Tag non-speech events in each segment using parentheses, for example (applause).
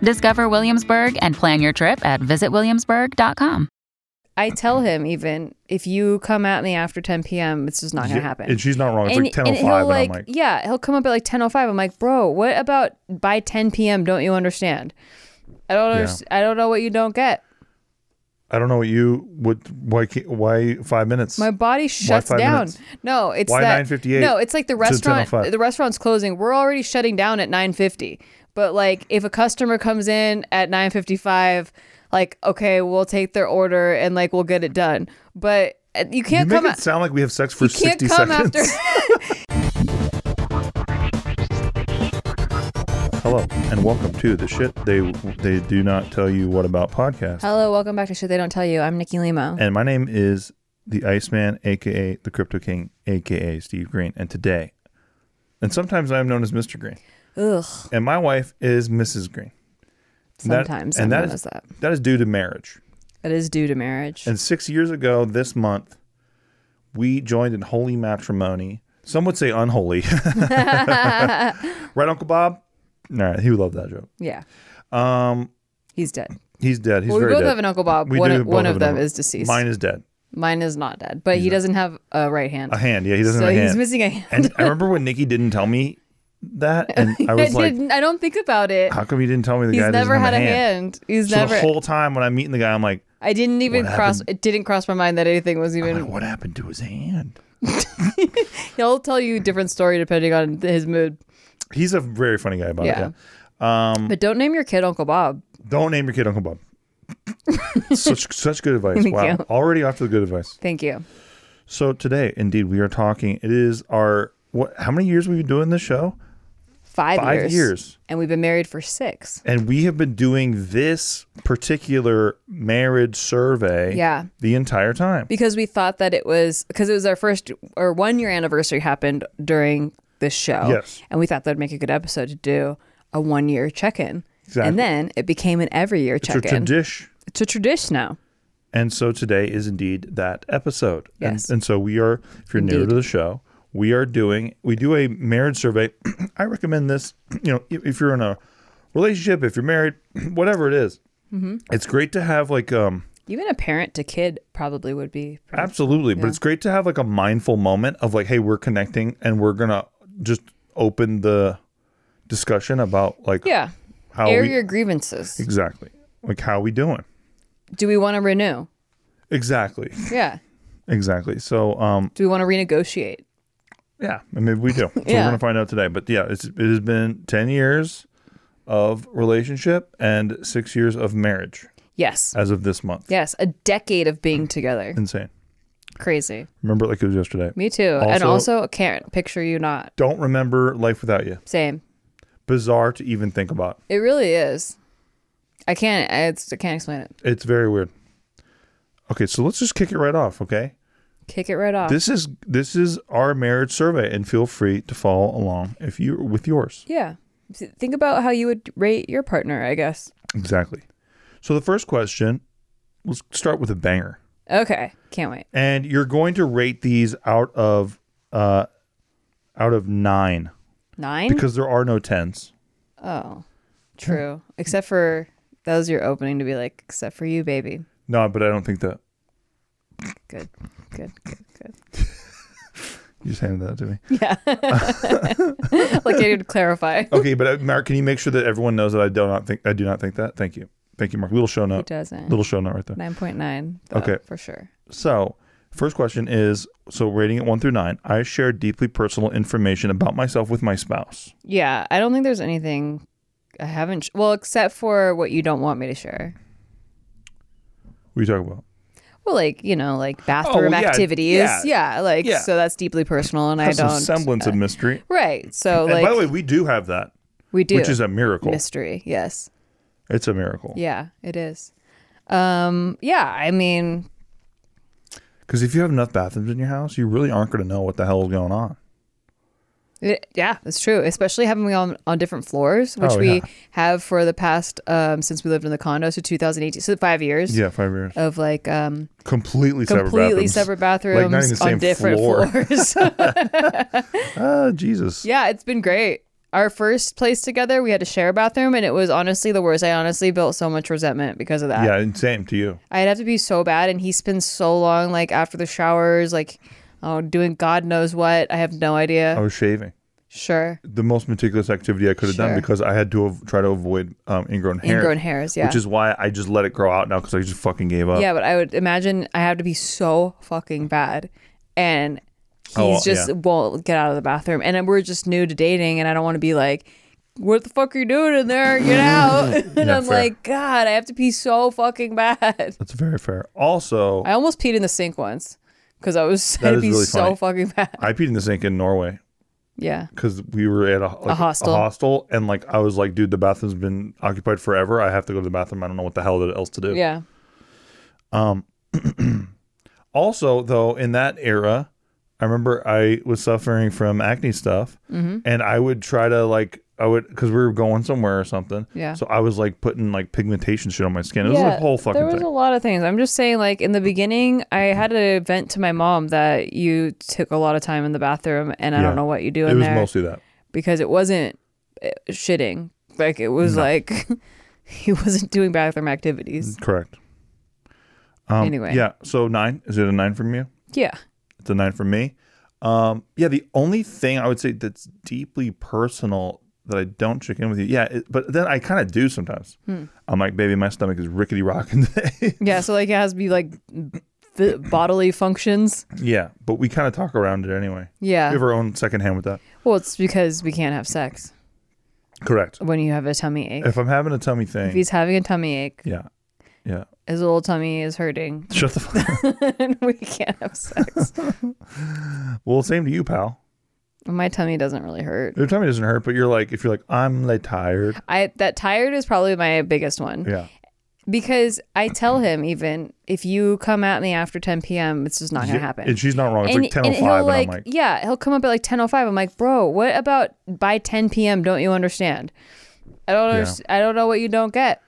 Discover Williamsburg and plan your trip at visitwilliamsburg.com. I tell him even if you come at me after 10 p.m., it's just not gonna Yeah, happen. And she's not wrong. It's and, oh like 10 and 05, he'll and like, I'm like, yeah, he'll come up at like 10:05. I'm like, bro, what about by 10 p.m. Don't you understand? I don't Yeah. understand. I don't know what you don't get. I don't know what you would. Why? Why five minutes? My body shuts down. minutes? No, it's Why that 9:58 No, it's like the oh restaurant. The restaurant's closing. We're already shutting down at 9:50. But like, if a customer comes in at 9:55, like, okay, we'll take their order and like we'll get it done. But uh, you you can't make come. it at- sound like we have sex for you can't 60 come seconds. after. (laughs) Hello and welcome to the shit they they do not tell you what about podcast. Hello, welcome back to Shit They Don't Tell You. I'm Nikki Limo. And my name is the Iceman, aka the Crypto King, aka Steve Greene. And today, and sometimes I'm known as Mr. Greene, Ugh. and my wife is Mrs. Greene. And that- Sometimes and that is- that. That is due to marriage. That is due to marriage. And six years ago this month, we joined in holy matrimony. Some would say unholy. (laughs) right, Uncle Bob? All right, he would love that joke. yeah, Um, he's dead. he's dead. He's well, we both dead. have an Uncle Bob. We one do of, both one of them is deceased. Mine is dead. Mine is not dead, but he doesn't have a right hand. A hand. Yeah, he doesn't so have a he's hand. missing a hand. and I remember when Nikki didn't tell me that, (laughs) and I was like, didn't, I don't think about it. "How come you didn't tell me the He's guy never had a hand?" hand. He's So never. the whole time when I'm meeting the guy, I'm like, I didn't even cross. happened? It didn't cross my mind that anything was even. like, "What happened to his hand?" (laughs) He'll tell you a different story depending on his mood. He's a very funny guy about Yeah. it. Yeah. Um, But don't name your kid Uncle Bob. Don't name your kid Uncle Bob. (laughs) such such good advice. Thank wow. you. Already off to the good advice. Thank you. So today, indeed, we are talking. It is our what? How many years we've been doing this show? Five, Five years. years. And we've been married for six. And we have been doing this particular marriage survey. Yeah. The entire time. Because we thought that it was because it was our first or one year anniversary happened during this show. Yes. And we thought that'd make a good episode to do a one year check in. Exactly. And then it became an every year It's a check in. tradition. It's a tradition now. And so today is indeed that episode. Yes. And, and so we are, if you're new to the show, we are doing, we do a marriage survey. (clears throat) I recommend this, you know, if, if you're in a relationship, if you're married, (clears throat) whatever it is, Mm-hmm. it's great to have like um, Even a parent to kid probably would be. pretty- Absolutely. But it's great to have like a mindful moment of like, hey, we're connecting and we're going to just open the discussion about like Yeah. how Air we your grievances. exactly like how we doing Do we want to renew? exactly Yeah. (laughs) exactly so um Do we want to renegotiate? Yeah and maybe we do (laughs) so we're gonna find out today but yeah it's, it has been 10 years of relationship and six years of marriage Yes. as of this month Yes. A decade of being together. insane Crazy. remember it like it was yesterday Me too. and Also- also can't picture you not. don't remember life without you Same. bizarre to even think about It really is. I can't. I, it's, I can't explain it. it's very weird okay so let's just kick it right off okay Kick it right off. this is this is our marriage survey and feel free to follow along if you with yours yeah. Think about how you would rate your partner. I guess. exactly so the first question let's start with a banger Okay. Can't wait. and you're going to rate these out of uh out of nine Nine. because there are no tens oh, true. Except for that was your opening to be like, except for you, baby. no but i don't think that Good. Good. Good. Good. (laughs) you just handed that to me (laughs) Yeah. (laughs) like I need to clarify. okay but uh, mark can you make sure that everyone knows that i do not think i do not think that thank you thank you mark little show It note doesn't. little show note right there Nine point nine. Okay. For sure. So, first question is so rating it one through nine. I share deeply personal information about myself with my spouse. Yeah. I don't think there's anything. I haven't. Sh- well, except for what you don't want me to share. What are you talking about? Well, like you know, like bathroom Oh, yeah, activities. yeah. Yeah. Like Yeah. so that's deeply personal, and Has I don't. semblance of uh, mystery. right. So and like by the way, we do have that, we do which is a miracle. mystery. Yes. It's a miracle. Yeah. It is. Um. Yeah. I mean. Because if you have enough bathrooms in your house, you really aren't going to know what the hell is going on. It, yeah, it's true. Especially having me on on different floors, which Oh, we have for the past um since we lived in the condo, so 2018, so five years Yeah, five years. of like um completely separate completely bathrooms. separate Like, bathrooms the same on different floor. (laughs) floors. (laughs) Ah, Jesus. yeah, it's been great. Our first place together, we had to share a bathroom, and it was honestly the worst. I honestly built so much resentment because of that. Yeah, and same to you. I'd have to be so bad, and he spends so long, like after the showers, like oh, doing God knows what. I have no idea. I was shaving. Sure, The most meticulous activity I could have done because I had to av- try to avoid um, ingrown hair. ingrown hairs. Yeah, Which is why I just let it grow out now because I just fucking gave up. Yeah, but I would imagine I have to be so fucking bad. And he's Oh, just yeah. won't get out of the bathroom. And we're just new to dating and I don't want to be like, What the fuck are you doing in there? Get (laughs) out. (laughs) and Yeah, I'm fair. like, God, I have to pee so fucking bad. That's very fair. Also, I almost peed in the sink once because I was That I had to is be really so funny. fucking bad. I peed in the sink in Norway Yeah. because we were at a, like, hostel. hostel, and like I was like, dude, the bathroom's been occupied forever. I have to go to the bathroom. I don't know what the hell else to do. Yeah. Um (clears throat) Also, though, in that era, I remember I was suffering from acne stuff, Mm-hmm. and I would try to like I would because we were going somewhere or something. Yeah. So I was like putting like pigmentation shit on my skin. It was a whole fucking there was thing. a lot of things. I'm just saying, like in the beginning, I had to vent to my mom that you took a lot of time in the bathroom, and I Yeah. don't know what you do in there. it was there. mostly that. because it wasn't uh, shitting. Like it was like (laughs) he wasn't doing bathroom activities. Correct. Um, Anyway. Yeah. So nine. Is it a nine from you? Yeah. It's a nine from me. Um, yeah, the only thing I would say that's deeply personal that I don't check in with you, yeah, it, but then I kind of do sometimes. Hmm. I'm like, baby, my stomach is rickety rocking today. (laughs) Yeah. So like it has to be like bodily functions. yeah, but we kind of talk around it anyway. Yeah. We have our own second hand with that. Well, it's because we can't have sex Correct. when you have a tummy ache. If I'm having a tummy thing. If he's having a tummy ache, yeah, yeah. his little tummy is hurting, Shut the fuck up. and (laughs) we can't have sex. (laughs) well, same to you, pal. My tummy doesn't really hurt. Your tummy doesn't hurt, but you're like, if you're like, I'm like tired. I that tired is probably my biggest one. Yeah. because I tell him even if you come at me after 10 p.m., it's just not gonna Yeah, happen. And she's not wrong. It's and, like 10:05, and and, he'll I'm like, yeah, he'll come up at like 10:05. I'm like, bro, what about by 10 p.m. Don't you understand? I don't Yeah. I don't know what you don't get.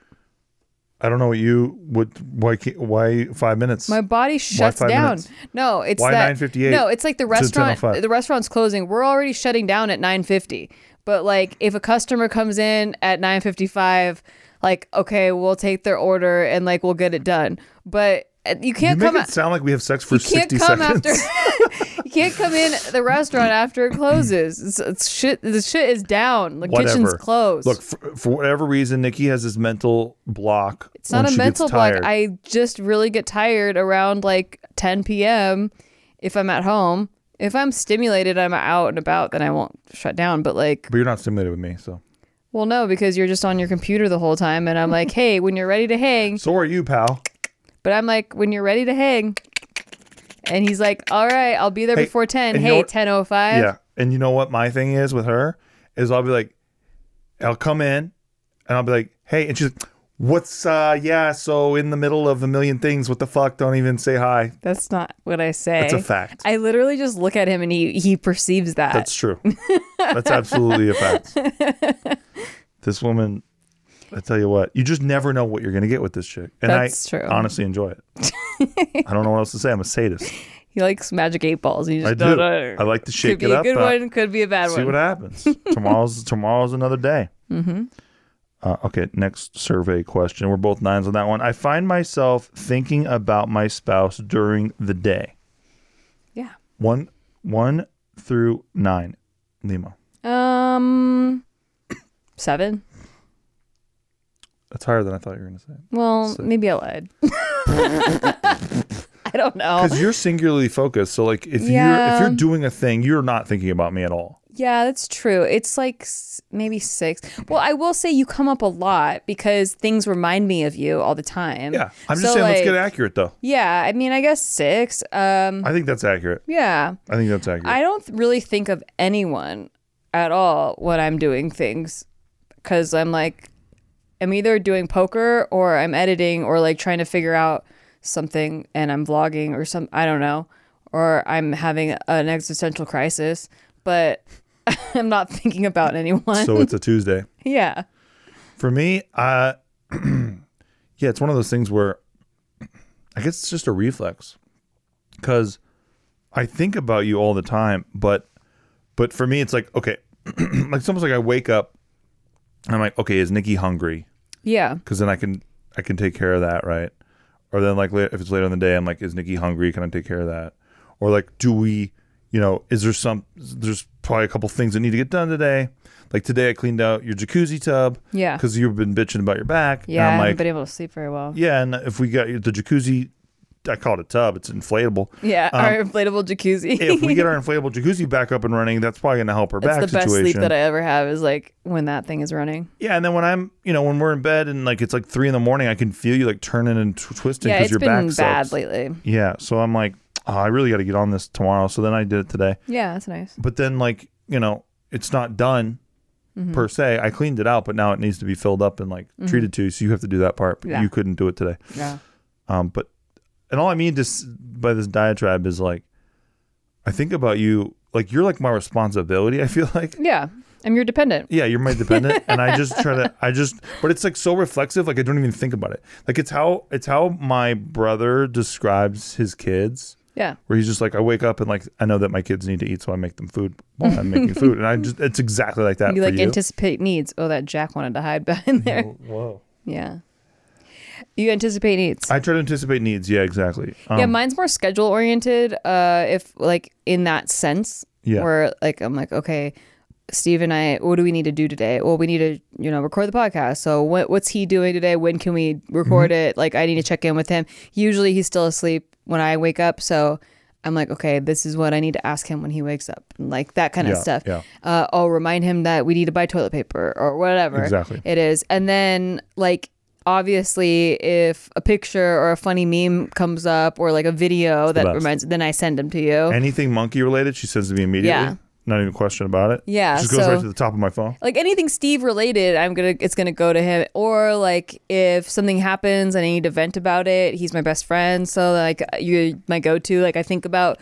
I don't know what you would. Why? can't- Why five minutes? My body shuts down. minutes? No, it's Why 9:58 No, it's like the restaurant. The restaurant's closing. We're already shutting down at 9:50. But like, if a customer comes in at 9:55, like okay, we'll take their order and like we'll get it done. But uh, you You can't make come. it sound like we have sex for you can't 60 come seconds. after. (laughs) (laughs) you can't come in the restaurant after it closes. It's, it's shit. The shit is down. The kitchen's closed. Look, for, for whatever reason, Nikki has this mental block. it's not a mental block. I just really get tired around like 10 p.m. if I'm at home. If I'm stimulated, I'm out and about, then I won't shut down. But like, But you're not stimulated with me, so. well, no, because you're just on your computer the whole time, and I'm like, (laughs) hey, when you're ready to hang. So are you, pal. But I'm like, when you're ready to hang. And he's like, all right, I'll be there Hey, before 10. and you know Hey, 10:05. Yeah. And you know what my thing is with her? Is I'll be like, I'll come in and I'll be like, hey, and she's like, what's, uh, yeah, so in the middle of a million things, what the fuck? Don't even say hi. That's not what I say. That's a fact. I literally just look at him and he he perceives that. That's true. That's absolutely a fact. (laughs) This woman, I tell you what, you just never know what you're going to get with this chick. And That's I true. honestly enjoy it. I don't know what else to say. I'm a sadist. (laughs) he likes magic eight balls. You just I don't do. know. I like to shake could be a good uh, one, could be a bad see one. See what happens. tomorrow's (laughs) tomorrow's another day. Mm-hmm. Uh, okay, next survey question. We're both nines on that one. I find myself thinking about my spouse during the day. yeah. One one through nine. Limo. Um, seven. That's higher than I thought you were going to say. Well, Six. maybe I lied. (laughs) (laughs) I don't know. Because you're singularly focused. So like if you're if you're doing a thing, you're not thinking about me at all. Yeah, that's true. It's like maybe six. Well, I will say you come up a lot because things remind me of you all the time. Yeah. I'm just So, saying let's get accurate though. Yeah, I mean, I guess six. Um, I think that's accurate. yeah. I think that's accurate. I don't really think of anyone at all when I'm doing things because I'm like, I'm either doing poker or I'm editing or like trying to figure out something and I'm vlogging or some, I don't know, or I'm having an existential crisis, but (laughs) I'm not thinking about anyone. so it's a Tuesday. (laughs) yeah. For me, uh (clears throat) yeah, it's one of those things where I guess it's just a reflex. Cuz I think about you all the time, but but for me it's like, okay, (clears throat) like it's almost like I wake up and I'm like, okay, is Nikki hungry? Yeah. Cuz then I can I can take care of that, right? Or then like if it's later in the day, I'm like, is Nikki hungry? Can I take care of that? Or like, do we, you know, is there some? There's probably a couple things that need to get done today. Like today, I cleaned out your jacuzzi tub. Yeah. Because you've been bitching about your back. Yeah. I And I'm haven't been able to sleep very well. yeah, and if we got the jacuzzi, I call it a tub. It's inflatable. Yeah. our inflatable jacuzzi. Um, if we get our (laughs) inflatable jacuzzi back up and running, that's probably going to help her back the best situation. sleep that I ever have is like when that thing is running. yeah, and then when I'm, you know, when we're in bed and like it's like three in the morning, I can feel you like turning and tw- twisting Yeah, because it's your been bad sucks. lately. Yeah, so I'm like, oh, I really got to get on this tomorrow. So then I did it today. Yeah, that's nice. But then like, you know, it's not done Mm-hmm. per se. I cleaned it out, but now it needs to be filled up and like treated to. So you have to do that part. But Mm-hmm. Yeah. you couldn't do it today. Yeah. Um, but and all I mean just by this diatribe is like, I think about you like you're like my responsibility. I feel like Yeah. I'm your dependent. yeah, you're my dependent, (laughs) and I just try to I just but it's like so reflexive. Like I don't even think about it. Like it's how it's how my brother describes his kids. Yeah. Where he's just like, I wake up and like I know that my kids need to eat, so I make them food while I'm making food, and I (laughs) just it's exactly like that You like you. anticipate needs. Oh, that Jack wanted to hide behind there. Whoa. Yeah. You anticipate needs. I try to anticipate needs. Yeah, exactly. Um, yeah, mine's more schedule oriented. Uh, if like in that sense, Yeah. where like I'm like, okay, Steve and I, what do we need to do today? Well, we need to, you know, record the podcast. So what what's he doing today? When can we record Mm-hmm. it? Like I need to check in with him. Usually he's still asleep when I wake up, so I'm like, okay, this is what I need to ask him when he wakes up, like that kind of Yeah, stuff. yeah. Uh, I'll remind him that we need to buy toilet paper or whatever. Exactly. It is, and then like obviously if a picture or a funny meme comes up or like a video that best. reminds then i send them to you anything monkey related, she sends to me immediately. Yeah. Not even a question about it. Yeah, It just goes so- right to the top of my phone. like anything steve related i'm gonna it's gonna go to him or like if something happens and i need to vent about it he's my best friend so like you're my go-to like i think about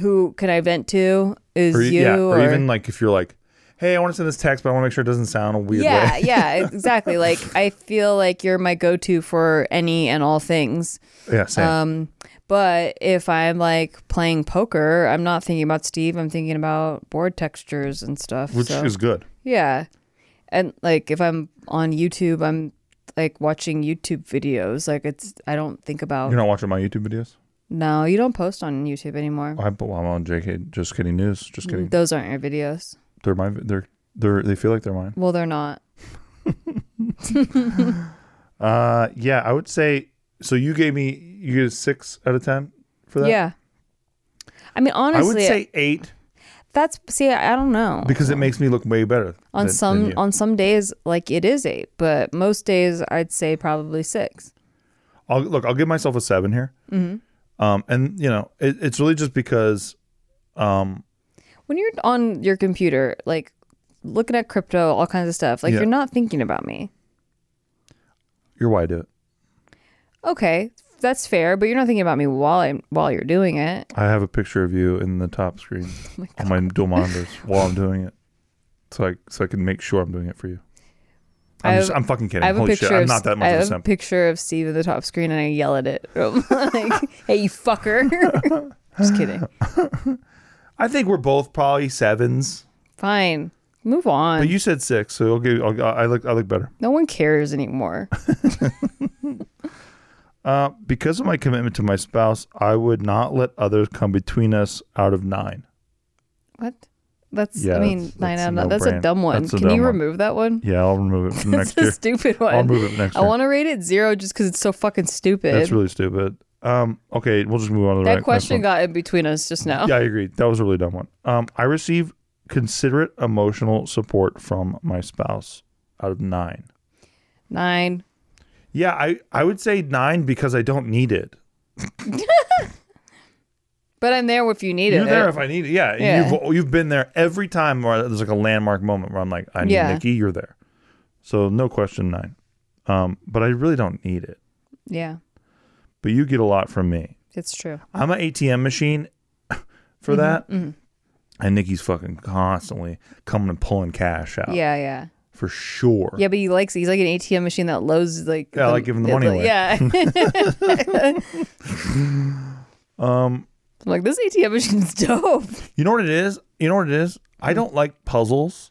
who can i vent to is Or, you yeah, or, even like if you're like, hey, I want to send this text, but I want to make sure it doesn't sound a weird yeah way. yeah (laughs) exactly like i feel like you're my go-to for any and all things yeah, same. Um, but if I'm like playing poker, I'm not thinking about Steve. I'm thinking about board textures and stuff. Which so, is good. yeah, and like if I'm on YouTube, I'm like watching YouTube videos. Like it's I don't think about You're not watching my YouTube videos? No, you don't post on YouTube anymore. I, well, I'm on JK. Just kidding. News. Just kidding. Those aren't your videos. They're my. They're. They're. They feel like they're mine. Well, they're not. (laughs) (laughs) Uh, yeah, I would say. So you gave me you get a six out of ten for that. Yeah. I mean, honestly, I would say eight that's see, I I don't know. because it makes me look way better on than- some than you. on some days, like it is eight, but most days I'd say probably six. I'll look. I'll give myself a seven here. Mm-hmm. Um, and you know, it, it's really just because, um, When you're on your computer, like looking at crypto, all kinds of stuff, like Yeah. you're not thinking about me. you're why I do it. Okay, that's fair, but you're not thinking about me while I'm while you're doing it. I have a picture of you in the top screen (laughs) Oh on my dual monitors (laughs) while I'm doing it, so I so I can make sure I'm doing it for you. I'm, I just, I'm fucking kidding. I have a Holy picture. shit, I'm of, not that much I of a have a simp. picture of Steve in the top screen, and I yell at it. (laughs) like, "Hey, you fucker!" Just kidding. I think we're both probably sevens, Fine, move on. but you said six, so I'll give. I'll, I look. I look better. no one cares anymore. (laughs) Uh, because of my commitment to my spouse, I would not let others come between us. Out of nine. What? That's. Yeah, I mean, that's- nine that's out a of nine. That's a dumb one. A Can you dumb one. remove that one? Yeah, I'll remove it from (laughs) next year. stupid one. I'll remove it next I want to rate it zero just because it's so fucking stupid. That's really stupid. Um, okay, we'll just move on to the that right, question got in between us just now. Yeah, I agree. That was a really dumb one. Um, I receive considerate emotional support from my spouse. Out of nine. Nine. Yeah, I I would say nine because I don't need it. (laughs) But I'm there if you need You're it. there if I need it. Yeah, Yeah. you've you've been there every time where there's like a landmark moment where I'm like, I need Yeah. Nikki. You're there. So no question nine. Um, but I really don't need it. yeah, But you get a lot from me. it's true. I'm an ATM machine (laughs) for Mm-hmm, that. And Nikki's fucking constantly coming and pulling cash out Yeah, yeah. for sure. Yeah, but he likes he's like an ATM machine that loads like Yeah, I like giving the money away. Yeah. (laughs) (laughs) Um, I'm like this ATM machine's dope. you know what it is? You know what it is? I don't like puzzles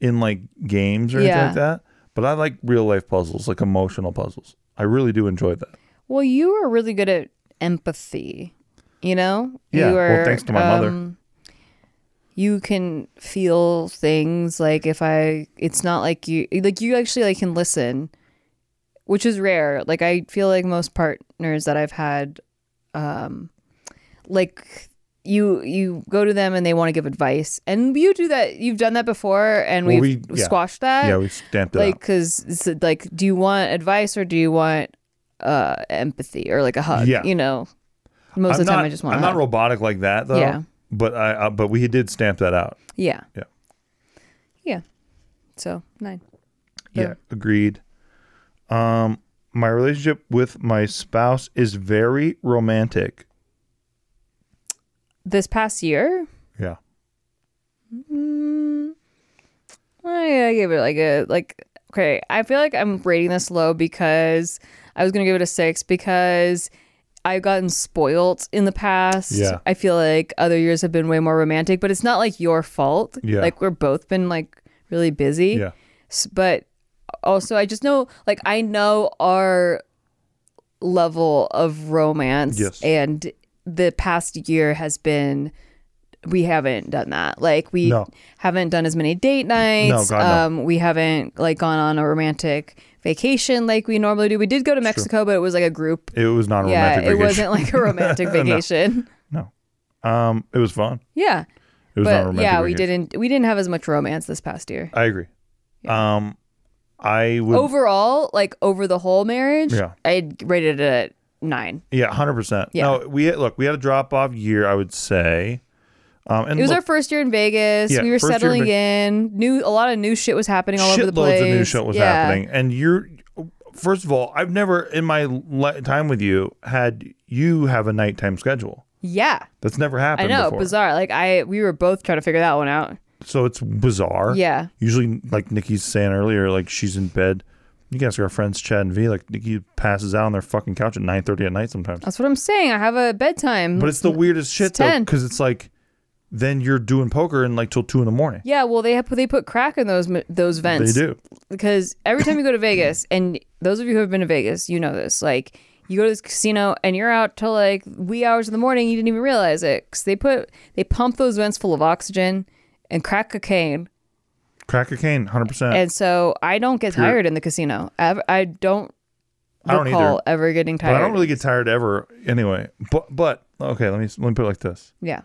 in like games or anything Yeah. like that, but I like real life puzzles, like emotional puzzles. I really do enjoy that. Well, you are really good at empathy. You know? Yeah, You well, thanks to my mother. um, You can feel things like if I it's not like you like you actually like can listen, which is rare. Like I feel like most partners that I've had um like you you go to them and they want to give advice and you do that you've done that before and Well, we've we- yeah. squashed that yeah, we stamped it like because like do you want advice or do you want uh empathy or like a hug Yeah. you know most I'm of the time not, i just want I'm not hug. robotic like that though. Yeah. But I uh, but we did stamp that out. yeah Yeah. yeah so nine Yeah, agreed. Um, my relationship with my spouse is very romantic. this past year Yeah. I give it like a like okay. I feel like I'm rating this low because I was gonna give it a six because I've gotten spoiled in the past. Yeah. I feel like other years have been way more romantic, but it's not like your fault. Yeah. Like we're both been like really busy. Yeah. S- But also I just know like I know our level of romance Yes. and the past year has been we haven't done that. Like we No. haven't done as many date nights. No, God, no. um we haven't like gone on a romantic vacation like we normally do. We did go to Mexico, but it was like a group. It was not a Yeah, romantic it wasn't like a romantic (laughs) vacation. no. Um, it was fun. Yeah. It was not a But romantic yeah, we vacation. didn't we didn't have as much romance this past year. I agree. Um, I would. Overall, like over the whole marriage, Yeah. I rated it at nine. yeah, hundred percent. Yeah. No, we look. We had a drop off year. I would say. Um, and It was look, our first year in Vegas. Yeah, we were in settling Ve- in. New a lot of new shit was happening all over the place. shitloads of new shit was Yeah. happening, and you're. First of all, I've never in my li- time with you had you have a nighttime schedule. Yeah. That's never happened. I know, before. bizarre. Like I we were both trying to figure that one out. So it's bizarre. Yeah. Usually, like Nikki's saying earlier, like she's in bed. You can ask our friends Chad and V. Like Nikki passes out on their fucking couch at nine thirty at night sometimes. That's what I'm saying. I have a bedtime. But it's the weirdest shit though, because it's like then you're doing poker and like till two in the morning. yeah, well they have they put crack in those those vents. They do. because every time you go to (coughs) Vegas and those of you who have been to Vegas, you know this. Like, you go to this casino and you're out till like wee hours in the morning. You didn't even realize it because they put they pump those vents full of oxygen and crack cocaine. Crack cocaine, hundred percent. And so I don't get Pure- tired in the casino. Ever, I don't I don't recall either. ever getting But tired. I don't really get tired ever anyway. But but okay, let me let me put it like this. Yeah.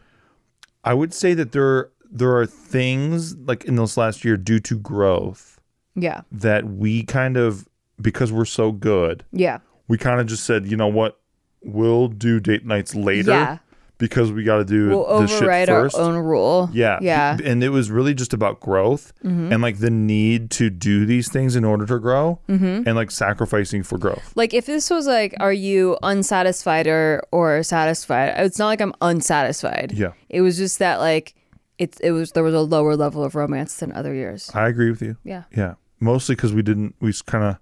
I would say that there there are things like in this last year due to growth Yeah. that we kind of because we're so good, Yeah. we kind of just said, you know what, we'll do date nights later Yeah. Because we got to do We'll the shit override our own rule. Yeah. Yeah. Mm-hmm. And it was really just about growth and like the need to do these things in order to grow Mm-hmm. and like sacrificing for growth. Like if this was like, are you unsatisfied or or satisfied? It's not like I'm unsatisfied. Yeah. It was just that like it's it was there was a lower level of romance than other years. I agree with you. Yeah. Yeah. Mostly because we didn't, we kind of,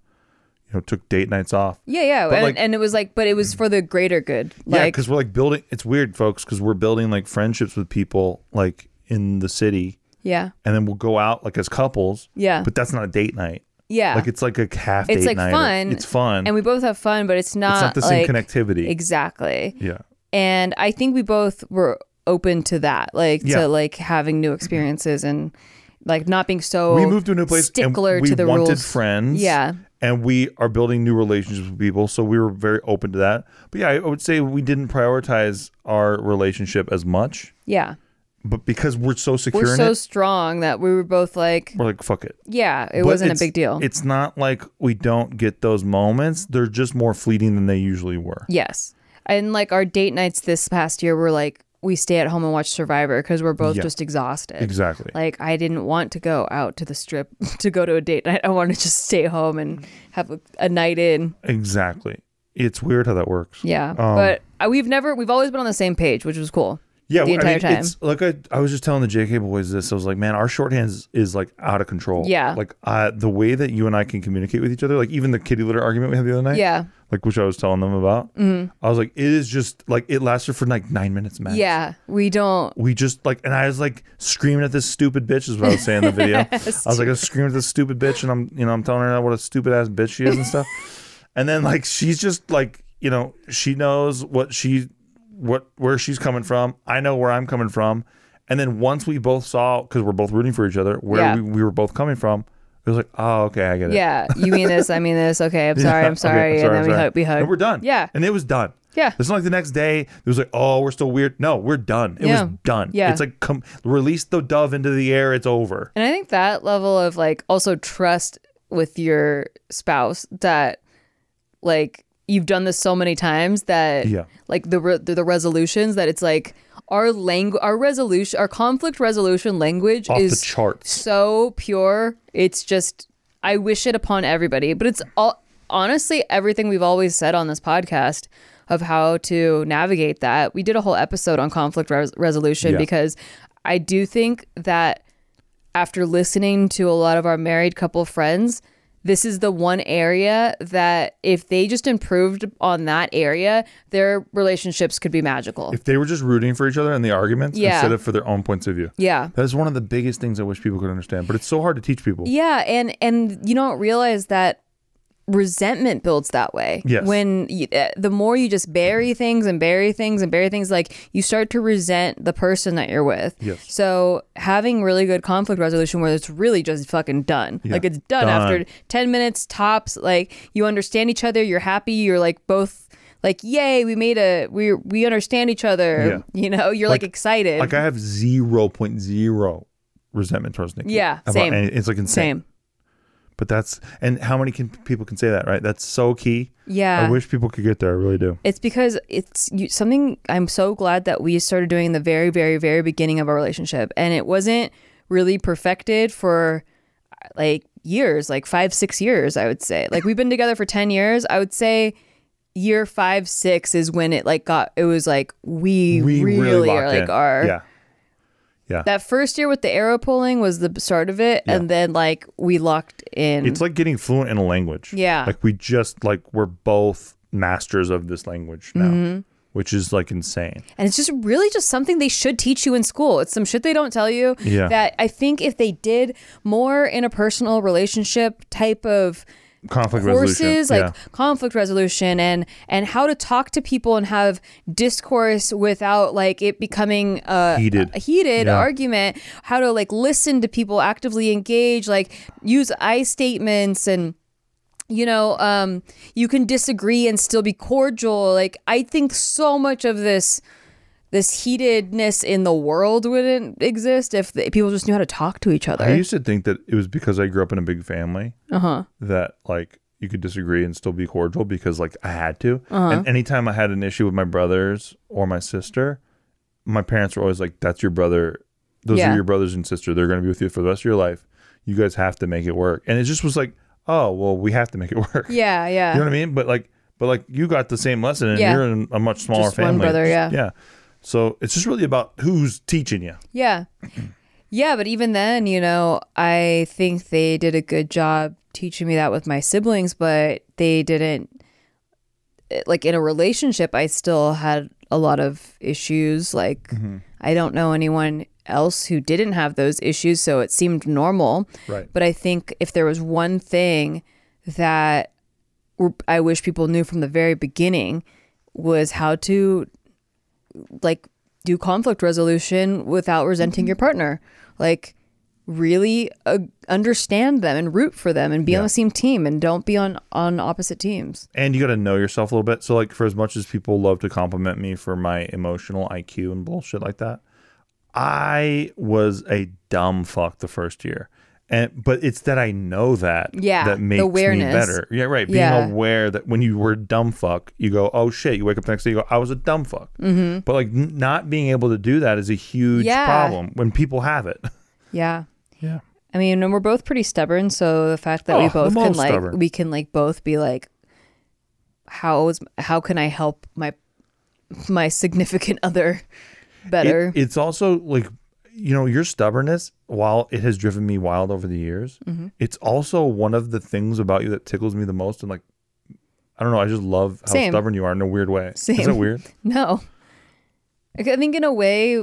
you know, took date nights off. Yeah, yeah. And, like- and it was like but it was for the greater good. yeah. Because we're like building, it's weird, folks, because we're building like friendships with people like in the city yeah. and then we'll go out like as couples. Yeah. But that's not a date night. Yeah. Like it's like a half It's date like fun. It's fun. and we both have fun, but it's not it's not the same like, connectivity. Exactly. yeah. and i think we both were open to that like Yeah. to like having new experiences and like not being so we moved to a new place stickler and we to the wanted rules friends. Yeah. And we are building new relationships with people. So we were very open to that. But yeah, I would say we didn't prioritize our relationship as much. yeah But because we're so secure we're in so it, strong that we were both like we're like, fuck it. yeah it But wasn't a it's- big deal It's not like we don't get those moments. They're just more fleeting than they usually were. yes and like our date nights this past year were like we stay at home and watch survivor because we're both Yeah. just exhausted Exactly. like i didn't want to go out to the strip (laughs) to go to a date night i want to just stay home and have a, a night in exactly. It's weird how that works. yeah Um, but uh, we've never we've always been on the same page which was cool Yeah, the I mean, time. It's like I, I was just telling the JK boys this. I was like, man, our shorthand is, is like out of control. Yeah. Like uh, the way that you and I can communicate with each other, like even the kitty litter argument we had the other night. yeah Like which I was telling them about. Mm-hmm. I was like, it is just like it lasted for like nine minutes, max. Yeah, we don't. We just like, and I was like screaming at this stupid bitch. Is what I was saying in the video. (laughs) I was like, I was screaming at this stupid bitch, and I'm, you know, I'm telling her what a stupid ass bitch she is and stuff. (laughs) and then like she's just like, you know, she knows what she, what where she's coming from. I know where I'm coming from. And then once we both saw, because we're both rooting for each other, where Yeah. we, we were both coming from, it was like, oh, okay, I get it. Yeah, you mean this? I mean this. (laughs) Okay, I'm sorry. Yeah, I'm okay, sorry. I'm and then I'm we sorry. hug. We hug. And we're done. Yeah. And it was done. Yeah. It's not like the next day it was like, oh, we're still weird. No, we're done. It Yeah. was done. Yeah. It's like come release the dove into the air. It's over. And I think that level of like also trust with your spouse that like you've done this so many times that Yeah. like the re- the, the resolutions that it's like our language our resolution our conflict resolution language Off the is charts. so pure. It's just I wish it upon everybody, but it's all honestly everything we've always said on this podcast of how to navigate that. We did a whole episode on conflict res- resolution Yeah. because I do think that after listening to a lot of our married couple friends, this is the one area that if they just improved on that area, their relationships could be magical. If they were just rooting for each other in the arguments Yeah. instead of for their own points of view. yeah. That is one of the biggest things I wish people could understand. But it's so hard to teach people. Yeah, and and you don't realize that resentment builds that way. Yes. When you, uh, the more you just bury things and bury things and bury things, like you start to resent the person that you're with. Yes. So having really good conflict resolution where it's really just fucking done. Yeah. Like it's done, Done. after ten minutes tops. Like you understand each other. You're happy. You're like both. Like yay, we made a we we understand each other. yeah. You know, you're like, Like- excited. Like I have 0.0 resentment towards Nikki. Yeah, same. any- it's like insane. Same. But that's and how many can people can say that, right? That's so key. Yeah. I wish people could get there. I really do. It's because it's you, something I'm so glad that we started doing in the very, very, very beginning of our relationship. And it wasn't really perfected for like years, like five, six years, I would say. Like we've been together for 10 years. I would say year five, six is when it like got, it was like we, We really, really, are like in. our. Yeah. Yeah. That first year with the arrow pulling was the start of it. And then like we locked in. It's like getting fluent in a language. Yeah. Like we just like we're both masters of this language now, Mm-hmm. which is like insane. And it's just really just something they should teach you in school. It's some shit they don't tell you. Yeah. That I think if they did more in a personal relationship type of conflict courses resolution. like yeah. conflict resolution and and how to talk to people and have discourse without like it becoming a Heated. a heated Yeah. argument how to like listen to people actively engage like use i statements and you know um you can disagree and still be cordial like i think so much of this this heatedness in the world wouldn't exist if the, people just knew how to talk to each other I used to think that it was because I grew up in a big family uh-huh that like you could disagree and still be cordial because like I had to. Uh-huh. And anytime I had an issue with my brothers or my sister, my parents were always like, "That's your brother. Those Yeah. are your brothers and sister. They're going to be with you for the rest of your life. You guys have to make it work." And it just was like, "Oh, well, we have to make it (laughs) work." yeah yeah You know what I mean? But like, but like, you got the same lesson, and Yeah. you're in a much smaller Just one family. brother, yeah. yeah. So it's just really about who's teaching you. Yeah. Yeah, but even then, you know, I think they did a good job teaching me that with my siblings, but they didn't like in a relationship I still had a lot of issues like Mm-hmm. I don't know anyone else who didn't have those issues, so it seemed normal. Right. But I think if there was one thing that I wish people knew from the very beginning was how to like do conflict resolution without resenting your partner. Like really uh, understand them and root for them and be on the same team and don't be on on opposite teams. and you got to know yourself a little bit. So, like, for as much as people love to compliment me for my emotional IQ and bullshit like that, I was a dumb fuck the first year. And but it's that I know that Yeah, that makes me better. Yeah, right. Being Yeah. aware that when you were dumb fuck, you go, oh shit. You wake up the next day, you go, I was a dumb fuck. Mm-hmm. But like n- not being able to do that is a huge Yeah. problem when people have it. (laughs) Yeah. Yeah. I mean, and we're both pretty stubborn, so the fact that Oh, we both can like stubborn. we can like both be like how is how can I help my my significant (laughs) other better? It- it's also like you know your stubbornness while it has driven me wild over the years Mm-hmm. it's also one of the things about you that tickles me the most and like i don't know i just love how Same. stubborn you are in a weird way Same. is that (laughs) weird No. I think in a way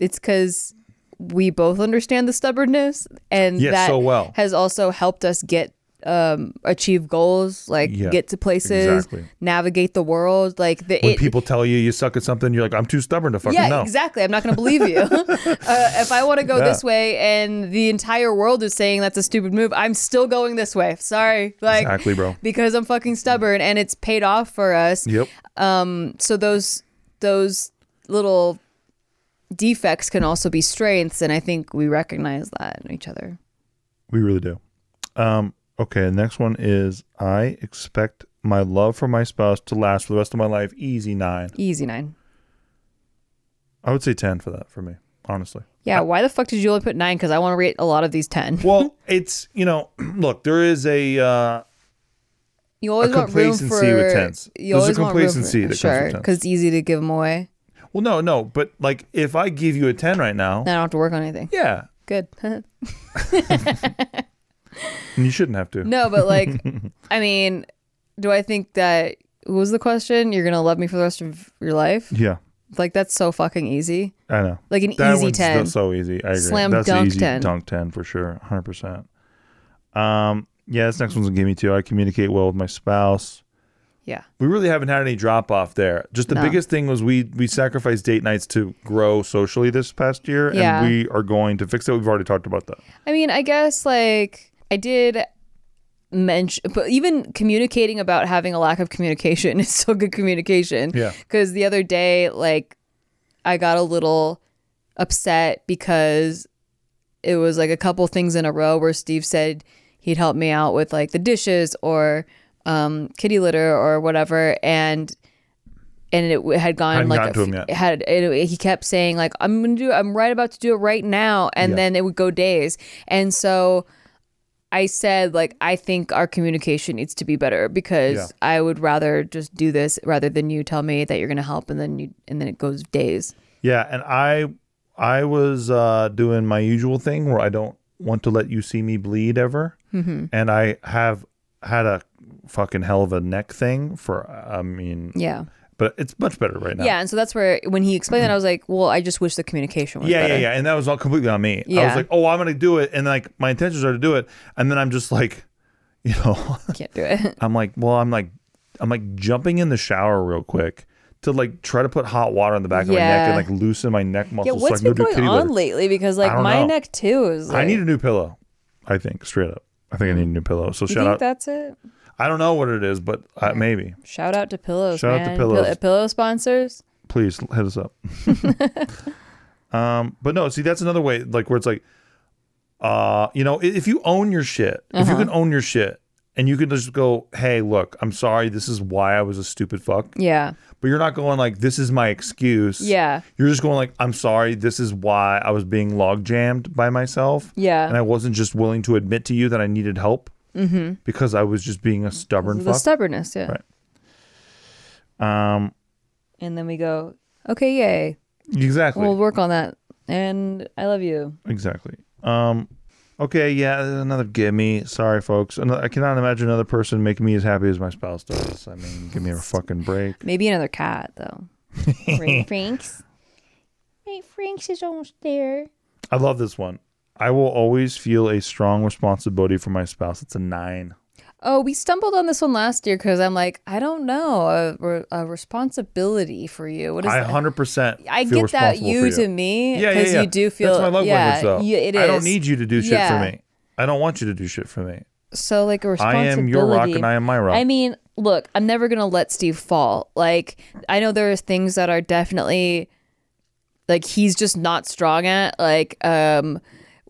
it's because we both understand the stubbornness and Yes, that so well. has also helped us get um achieve goals like Yeah, get to places exactly. navigate the world like the when it, people tell you you suck at something you're like i'm too stubborn to fucking yeah know. exactly. I'm not going to believe you. (laughs) (laughs) Uh, if i want to go Yeah. this way and the entire world is saying that's a stupid move i'm still going this way. Sorry. Like Exactly, bro. because i'm fucking stubborn and it's paid off for us. Yep. Um so those those little defects can also be strengths and i think we recognize that in each other. We really do. Um okay next one is i expect my love for my spouse to last for the rest of my life. Easy nine. Easy nine. I would say 10 for that for me honestly. Yeah why the fuck did you only put nine? Because i want to rate a lot of these 10 well (laughs) it's you know (clears throat) look there is a uh you always a want room complacency for with tens. you There's a always want room for- complacency that comes sure because it's easy to give them away. Well, no, no, but like if I give you a 10 right now, then i don't have to work on anything. Yeah, good (laughs) (laughs) you shouldn't have to. no but like (laughs) i mean do i think that what was the question you're gonna love me for the rest of your life Yeah, like that's so fucking easy I know. like an That easy one's 10 that's so easy. I agree. Slam that's dunk easy 10. dunk 10 for sure. 100%. Um, yeah, this next one's gonna give me too. I communicate well with my spouse. yeah We really haven't had any drop off there. Just the No. biggest thing was we we sacrificed date nights to grow socially this past year, Yeah. and we are going to fix it. We've already talked about that. I mean, I guess like I did mention, but even communicating about having a lack of communication (laughs) is still good communication. Yeah. Because the other day, like, I got a little upset because it was like a couple things in a row where Steve said he'd help me out with like the dishes or um, kitty litter or whatever, and and it had gone like a yet. had it, he kept saying like I'm gonna do I'm right about to do it right now, and Yeah. then it would go days, and so. I said like I think our communication needs to be better because Yeah. I would rather just do this rather than you tell me that you're gonna help and then you and then it goes days. Yeah, and I I was uh, doing my usual thing where I don't want to let you see me bleed ever, Mm-hmm. and I have had a fucking hell of a neck thing for I mean, Yeah. But it's much better right now. Yeah, and so that's where when he explained that, I was like, "Well, I just wish the communication was Yeah, better." yeah, yeah, and that was all completely on me. I was like, "Oh, I'm gonna do it," and like my intentions are to do it, and then I'm just like, (laughs) You know, Can't do it. (laughs) I'm like, well, I'm like, I'm like jumping in the shower real quick to like try to put hot water on the back of my neck and Yeah. like loosen my neck muscles. Yeah, what's so I been can go do going kitty on litter. lately? Because like don't my know. neck too is. Like, I need a new pillow. I think straight up. I think I need a new pillow. So You shout think out. that's it? I don't know what it is, but uh, maybe. Shout out to pillows, Shout out to pillows. Pill- pillow sponsors. please hit us up. (laughs) um, but no, see, that's another way, like where it's like, uh, you know, if you own your shit, if Uh-huh. you can own your shit, and you can just go, hey, look, I'm sorry, this is why I was a stupid fuck, Yeah. but you're not going like, this is my excuse. Yeah. You're just going like, I'm sorry, this is why I was being log jammed by myself. Yeah. And I wasn't just willing to admit to you that I needed help mm-hmm. because I was just being a stubborn the fuck. stubbornness, yeah. Right. um, And then we go, okay, yay. exactly. We'll work on that. And I love you. Exactly. Um, okay, yeah, another gimme. Sorry, folks. Ano- I cannot imagine another person making me as happy as my spouse does. I mean, give me a fucking break. Maybe another cat though. (laughs) Ray Franks. Ray Franks is almost there. I love this one. I will always feel a strong responsibility for my spouse. It's a nine. Oh, we stumbled on this one last year because I'm like, I don't know, a, a responsibility for you. What is I that? 100% I get that responsible you to me Yeah, yeah, because yeah. you do feel That's my love yeah, language, though. you- it I don't need you to do shit Yeah. for me. I don't want you to do shit for me. So like a responsibility. I am your rock and I am my rock. I mean, look, I'm never gonna let Steve fall. Like, I know there are things that are definitely like he's just not strong at. Like, um,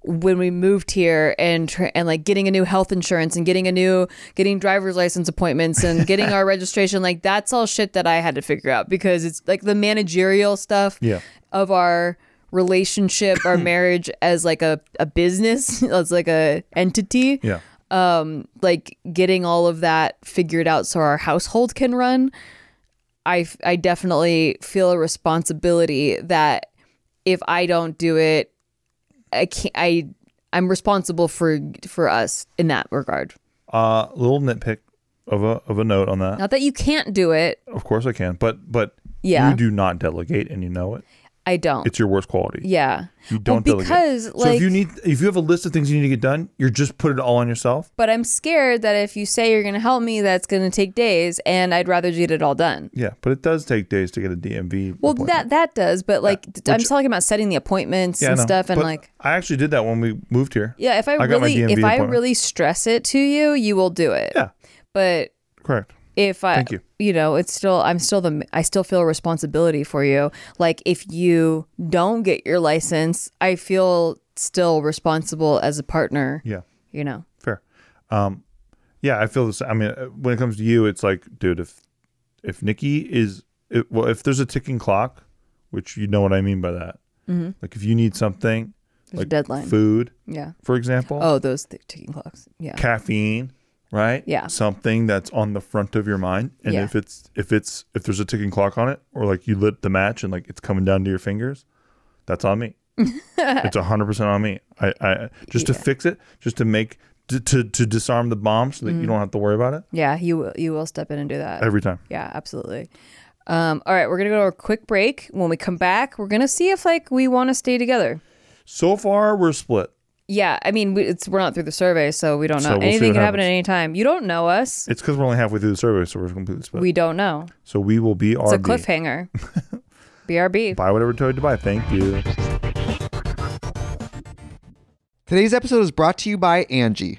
when we moved here and tr- and like getting a new health insurance and getting a new getting driver's license appointments and (laughs) getting our registration, like that's all shit that I had to figure out because it's like the managerial stuff Yeah. of our relationship, our (clears throat) marriage as like a, a business, (laughs) as like a entity yeah. um like getting all of that figured out so our household can run i f- i definitely feel a responsibility that if i don't do it i can't i i'm responsible for for us in that regard Uh, little nitpick of a of a note on that. not that you can't do it Of course I can, but but Yeah. you do not delegate, and you know it. I don't It's your worst quality. yeah You don't well, delegate. because so like if you need, if you have a list of things you need to get done, you're just put it all on yourself. but i'm scared that if you say you're going to help me that's going to take days and i'd rather get it all done Yeah, but it does take days to get a DMV. well that that does but like I'm talking about setting the appointments Yeah, and stuff and But like I actually did that when we moved here. Yeah, if I, I really if I really stress it to you, you will do it. Yeah, But correct. If I Thank you. you know, it's still I'm still the I still feel a responsibility for you. Like if you don't get your license, I feel still responsible as a partner, Yeah, you know. fair. Um, yeah, I feel this. I mean, when it comes to you, it's like, dude, if if Nikki is, it, well, if there's a ticking clock, which you know what I mean by that. Like if you need something, Mm-hmm. There's a like deadline. food, Yeah. for example, Oh, those th- ticking clocks. Yeah. caffeine, right? Yeah. Something that's on the front of your mind. And Yeah. if it's if it's if there's a ticking clock on it, or like you lit the match and like it's coming down to your fingers, that's on me. (laughs) it's hundred percent on me. I, I just to fix it, just to make to to, to disarm the bomb so that Mm-hmm. you don't have to worry about it Yeah, you will you will step in and do that. every time. Yeah, absolutely. Um, all right, we're gonna go to a quick break. When we come back, we're gonna see if like we want to stay together. So far, we're split. Yeah, I mean, we, it's we're not through the survey, so we don't know. So we'll see Anything what can happen at happens. any time. You don't know us. It's because we're only halfway through the survey, so we're completely split. We don't know. so we will be It's a RB. cliffhanger. (laughs) BRB. Buy whatever toy to buy. Thank you. Today's episode is brought to you by Angie.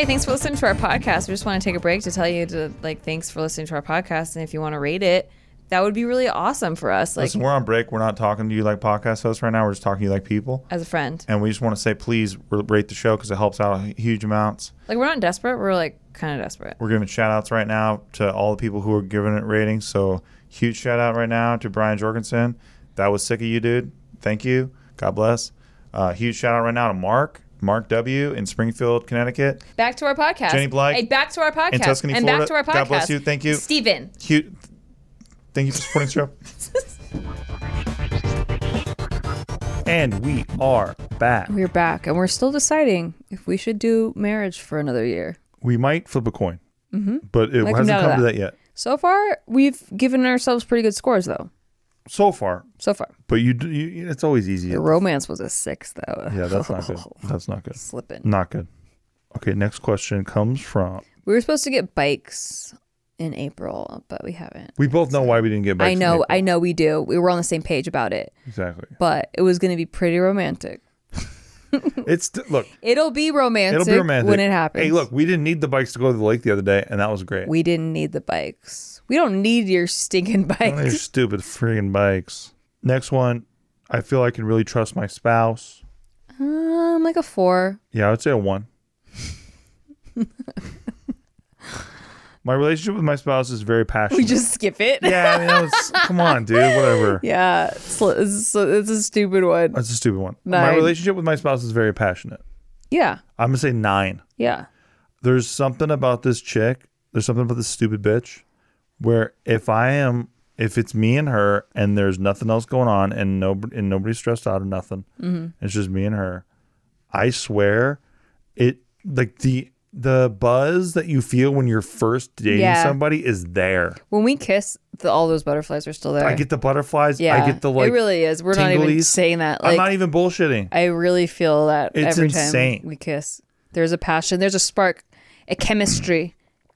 Hey, thanks for listening to our podcast. We just want to take a break to tell you to like thanks for listening to our podcast, and if you want to rate it, that would be really awesome for us. Like Listen, we're on break. We're not talking to you like podcast hosts right now. We're just talking to you like people. as a friend. And we just want to say, please rate the show because it helps out huge amounts. Like we're not desperate. We're like kind of desperate. We're giving shout outs right now to all the people who are giving it ratings. So, huge shout out right now to Brian Jorgensen. That was sick of you, dude. Thank you. God bless. Uh, huge shout out right now to Mark, Mark W. in Springfield, Connecticut. Back to our podcast. Jenny Blythe Hey, back to our podcast. in Tuscany, and Florida. back to our podcast. God bless you. Thank you. Steven. Huge. Thank you for supporting the show. (laughs) and we are back. We're back, and we're still deciding if we should do marriage for another year. We might flip a coin, mm-hmm. but it Might hasn't down to come to that. that yet So far, we've given ourselves pretty good scores, though. So far. So far, But you, do- you it's always easy. the romance was a six, though. Yeah, that's not good. (laughs) That's not good. Slipping. Not good. Okay, next question comes from. We were supposed to get bikes in April, but we haven't. We both know why we didn't get back. I know, I know we do. We were on the same page about it, exactly. but it was going to be pretty romantic. It's look. (laughs) It'll be romantic, It'll be romantic when it happens. Hey, look, we didn't need the bikes to go to the lake the other day, and that was great. we didn't need the bikes. We don't need your stinking bikes. your (laughs) stupid freaking bikes. Next one, I feel I can really trust my spouse. Um, like a four. Yeah, I would say a one. (laughs) my relationship with my spouse is very (laughs) passionate. We just skip it. yeah, I mean, come on, dude, whatever. (laughs) yeah. It's, it's, it's a stupid one. That's a stupid one. My relationship with my spouse is very passionate. Yeah. I'm gonna say nine. Yeah. There's something about this chick. There's something about this stupid bitch, where if I am, if it's me and her, and there's nothing else going on, and nobody and nobody's stressed out or nothing, mm-hmm. it's just me and her. I swear, it like the the buzz that you feel when you're first dating Yeah. somebody is there. When we kiss, the, all those butterflies are still there. I get the butterflies. yeah. I get the like. it really is. We're not even tinglies. saying that. Like, I'm not even bullshitting. I really feel that It's every insane. time we kiss. There's a passion. There's a spark, a chemistry.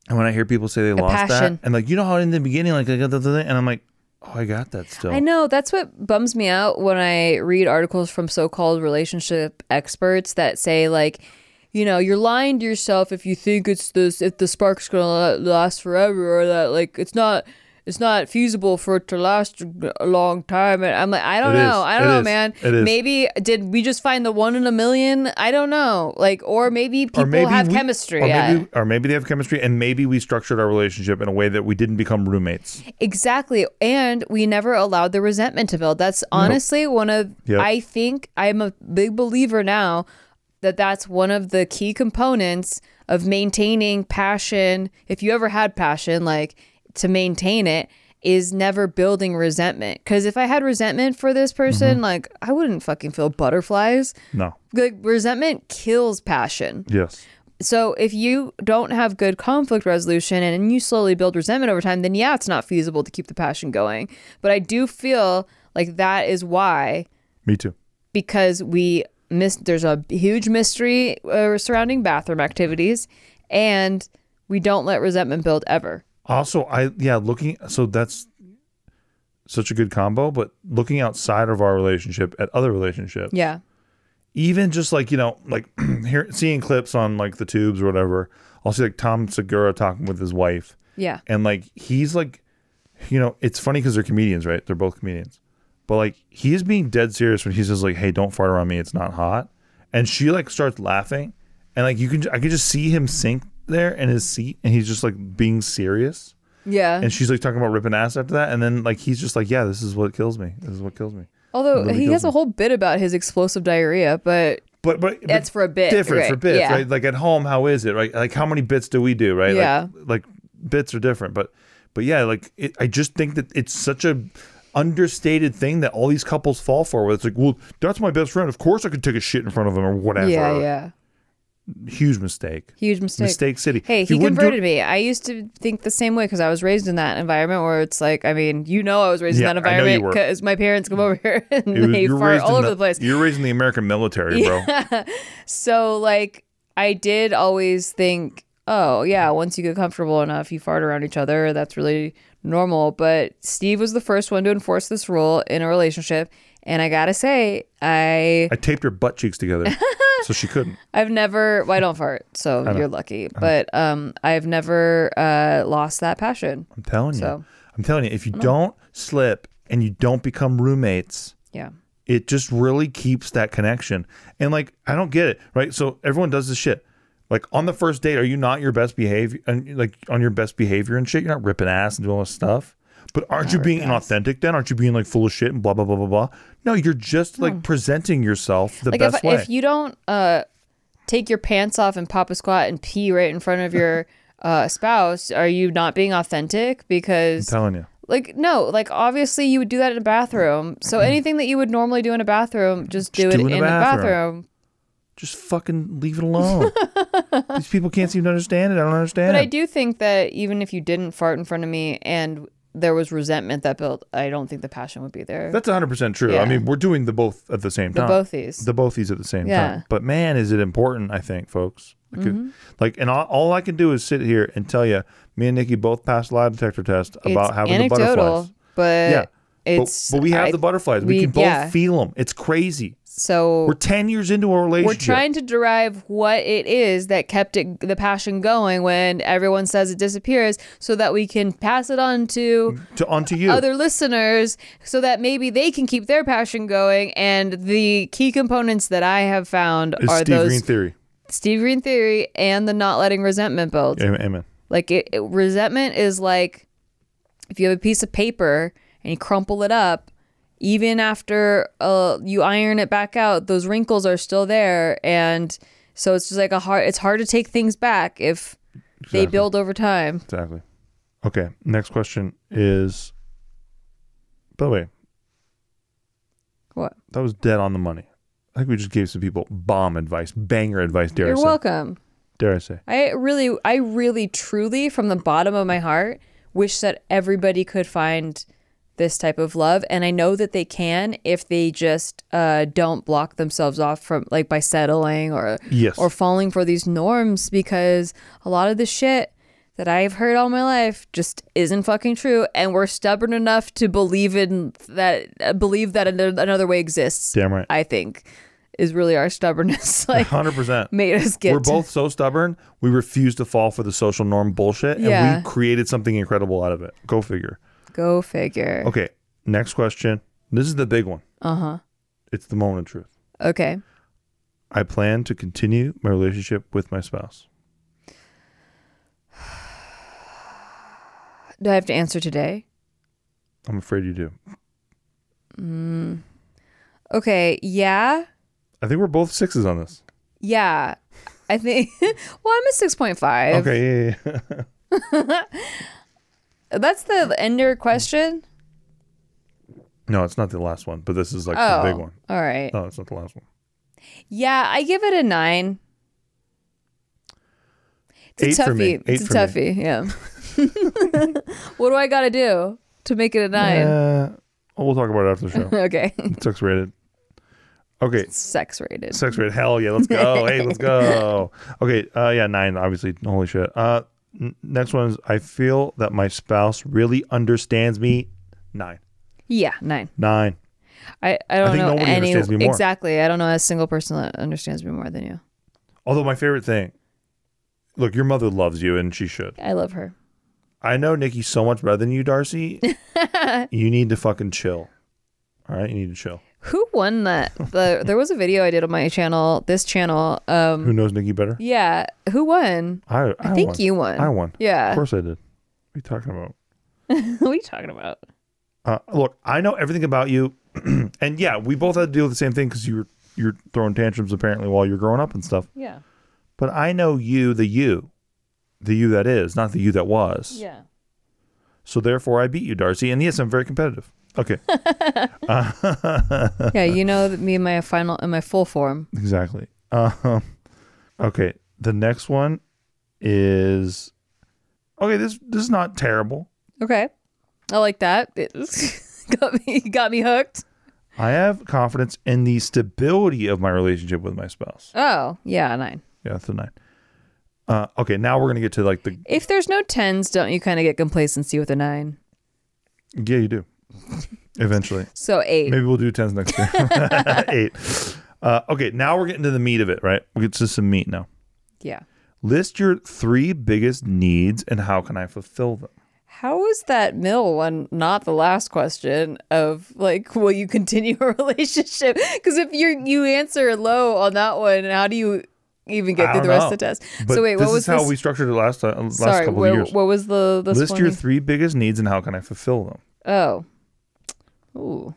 And when I hear people say they lost passion. that, and like you know how in the beginning, like I got the, the- and I'm like, oh, I got that still. I know that's what bums me out when I read articles from so-called relationship experts that say like, you know, you're lying to yourself if you think it's this if the spark's gonna last forever or that like it's not it's not feasible for it to last a long time. And I'm like, I don't It know. is. I don't It know, is. man. Maybe did we just find the one in a million? I don't know. Like, or maybe people have we- chemistry. or yeah. maybe, or maybe they have chemistry, and maybe we structured our relationship in a way that we didn't become roommates. Exactly. And we never allowed the resentment to build. That's honestly one of, Yep. I think I'm a big believer now that that's one of the key components of maintaining passion. If you ever had passion, like to maintain it, is never building resentment. Because if I had resentment for this person, mm-hmm. like I wouldn't fucking feel butterflies. No. Like resentment kills passion. Yes. So if you don't have good conflict resolution and you slowly build resentment over time, then yeah, it's not feasible to keep the passion going. But I do feel like that is why Me too. because we miss there's a huge mystery uh, surrounding bathroom activities and we don't let resentment build ever. Also, I yeah, looking so that's such a good combo, but looking outside of our relationship at other relationships. Yeah. Even just like, you know, like (clears throat) here seeing clips on like the tubes or whatever, I'll see like Tom Segura talking with his wife. Yeah. And like he's like you know, it's funny because they're comedians, right? They're both comedians. But like he is being dead serious when he says like, "Hey, don't fart around me. It's not hot." And she like starts laughing, and like you can, I can just see him sink there in his seat, and he's just like being serious. Yeah. And she's like talking about ripping ass after that, and then like he's just like, "Yeah, this is what kills me. This is what kills me." Although Really he has a whole bit about his explosive diarrhea, but But but That's but for a bit, different for bits, yeah. right? Like at home, how is it, right? Like how many bits do we do, right? Yeah. Like, like bits are different, but but yeah, like it, I just think that it's such a understated thing that all these couples fall for. Where it's like, well, that's my best friend. Of course, I could take a shit in front of him or whatever. yeah, yeah. Huge mistake. Huge mistake. Mistake city. Hey, he converted me. I used to think the same way because I was raised in that environment where it's like, I mean, you know, I was raised Yeah, in that I know you environment because my parents come over here (laughs) and was- they fart all over the, place. You're raised in the American military, bro. (laughs) So, like, I did always think, oh, yeah, once you get comfortable enough, you fart around each other. That's really normal. But Steve was the first one to enforce this rule in a relationship. And I gotta say, I I taped her butt cheeks together so she couldn't. (laughs) I've never well, I don't fart, so you're lucky. But um I've never uh lost that passion. I'm telling you. So- I'm telling you, if you don't slip and you don't become roommates, Yeah. it just really keeps that connection. And like, I don't get it, right? So everyone does this shit. Like on the first date, are you not your best behavior and like on your best behavior and shit? You're not ripping ass and doing all this stuff. But aren't you being inauthentic then? Aren't you being like full of shit and blah blah blah blah blah? No, you're just like presenting yourself the like best if way. if you don't uh take your pants off and pop a squat and pee right in front of your (laughs) uh spouse, are you not being authentic? I'm Because telling you. like no, like obviously you would do that in a bathroom. So (clears throat) anything that you would normally do in a bathroom, just do it do in in a a bathroom. bathroom. Just fucking leave it alone. (laughs) These people can't seem to understand it. I don't understand. But I do think that even if you didn't fart in front of me and there was resentment that built, I don't think the passion would be there. That's 100% true. I mean, we're doing the both at the same time. The time. boathies. The boathies at the same Yeah. time. But man, is it important, I think, folks. Like, Mhm. like and all, all I can do is sit here and tell you, me and Nikki both passed lie detector test about It's having anecdotal, the butterflies. but yeah. It's but, but we have I- the butterflies. We, we- can both yeah. feel them. It's crazy. So We're 10 years into a relationship. We're trying to derive what it is that kept it the passion going when everyone says it disappears, so that we can pass it on to to onto you. other listeners, so that maybe they can keep their passion going. And the key components that I have found Is are Steve those Greene theory. Steve Greene theory and the not letting resentment build. Amen. Amen. Like it, it- resentment is like if you have a piece of paper and you crumple it up, even after uh, you iron it back out, those wrinkles are still there, and so it's just like a hard. It's hard to take things back if they build over time. Exactly. Okay. Next question is. By the way, What? that was dead on the money. I think we just gave some people bomb advice, banger advice. Dare You're I say? welcome. Dare I say? I really, I really, truly, from the bottom of my heart, wish that everybody could find this type of love, and I know that they can if they just uh, don't block themselves off from like by settling or Yes. or falling for these norms because a lot of the shit that I've heard all my life just isn't fucking true, and we're stubborn enough to believe in that, uh, believe that another, another way exists. Damn right. I think is really our stubbornness. (laughs) like hundred percent made us get We're both so stubborn. We refuse to fall for the social norm bullshit, and Yeah. we created something incredible out of it. Go figure. Go figure. Okay, next question. This is the big one. Uh huh. It's the moment of truth. Okay. I plan to continue my relationship with my spouse. (sighs) Do I have to answer today? I'm afraid you do. Mm. Okay. Yeah. I think we're both sixes on this. Yeah. I think. (laughs) well, I'm a six point five. Okay, yeah, yeah. (laughs) (laughs) That's the ender question. no, it's not the last one, but this is like oh, the big one. All right. No, it's not the last one. Yeah, I give it a nine. It's a Eight for me. toughie. Eight It's a for toughie. Yeah. (laughs) what do I got to do to make it a nine? Uh, well, talk about it after the show. (laughs) okay. It's Sex rated. Okay. Sex rated. Sex rated. Hell yeah, let's go. (laughs) hey, let's go. Okay. Uh, yeah, nine. Obviously, holy shit. Uh, next one is I feel that my spouse really understands me. Nine. Yeah, nine. Nine. I, I don't think know nobody any understands me more. exactly. I don't know a single person that understands me more than you. Although my favorite thing, look, your mother loves you, and she should. I love her. I know Nikki so much better than you, Darcy. (laughs) you need to fucking chill. All right, you need to chill. Who won that? The there was a video I did on my channel, this channel. Um, Who knows Nikki better? yeah, who won? I. I think won. you won. I won. Yeah. Of course I did. What are you talking about? (laughs) what are you talking about? Uh, look, I know everything about you, (clears throat) and yeah, we both had to deal with the same thing because you were you're throwing tantrums apparently while you're growing up and stuff. Yeah. But I know you, the you, the you that is, not the you that was. Yeah. So therefore, I beat you, Darcy. And yes, I'm very competitive. Okay. Uh, (laughs) (laughs) Yeah, you know that me in my final in my full form. exactly. Um, okay. The next one is okay. This this is not terrible. Okay. I like that. It (laughs) got me got me hooked. I have confidence in the stability of my relationship with my spouse. Oh, yeah, nine. Yeah, that's a nine. Uh, okay, now we're gonna get to like the If there's no tens, don't you kind of get complacency with a nine? yeah, you do. Eventually, So eight. maybe we'll do tens next year. (laughs) (laughs) Eight. Uh, okay, now we're getting to the meat of it, right? We get to some meat now. Yeah. List your three biggest needs and how can I fulfill them? How is that middle one not the last question of like, (laughs) will you continue a relationship? Because if you you answer low on that one, how do you even get I through the rest know. of the test? But so wait, this what was is how this? we structured it last time, last Sorry, couple where- of years. what was the this List your three biggest needs and how can I fulfill them? Oh, ooh,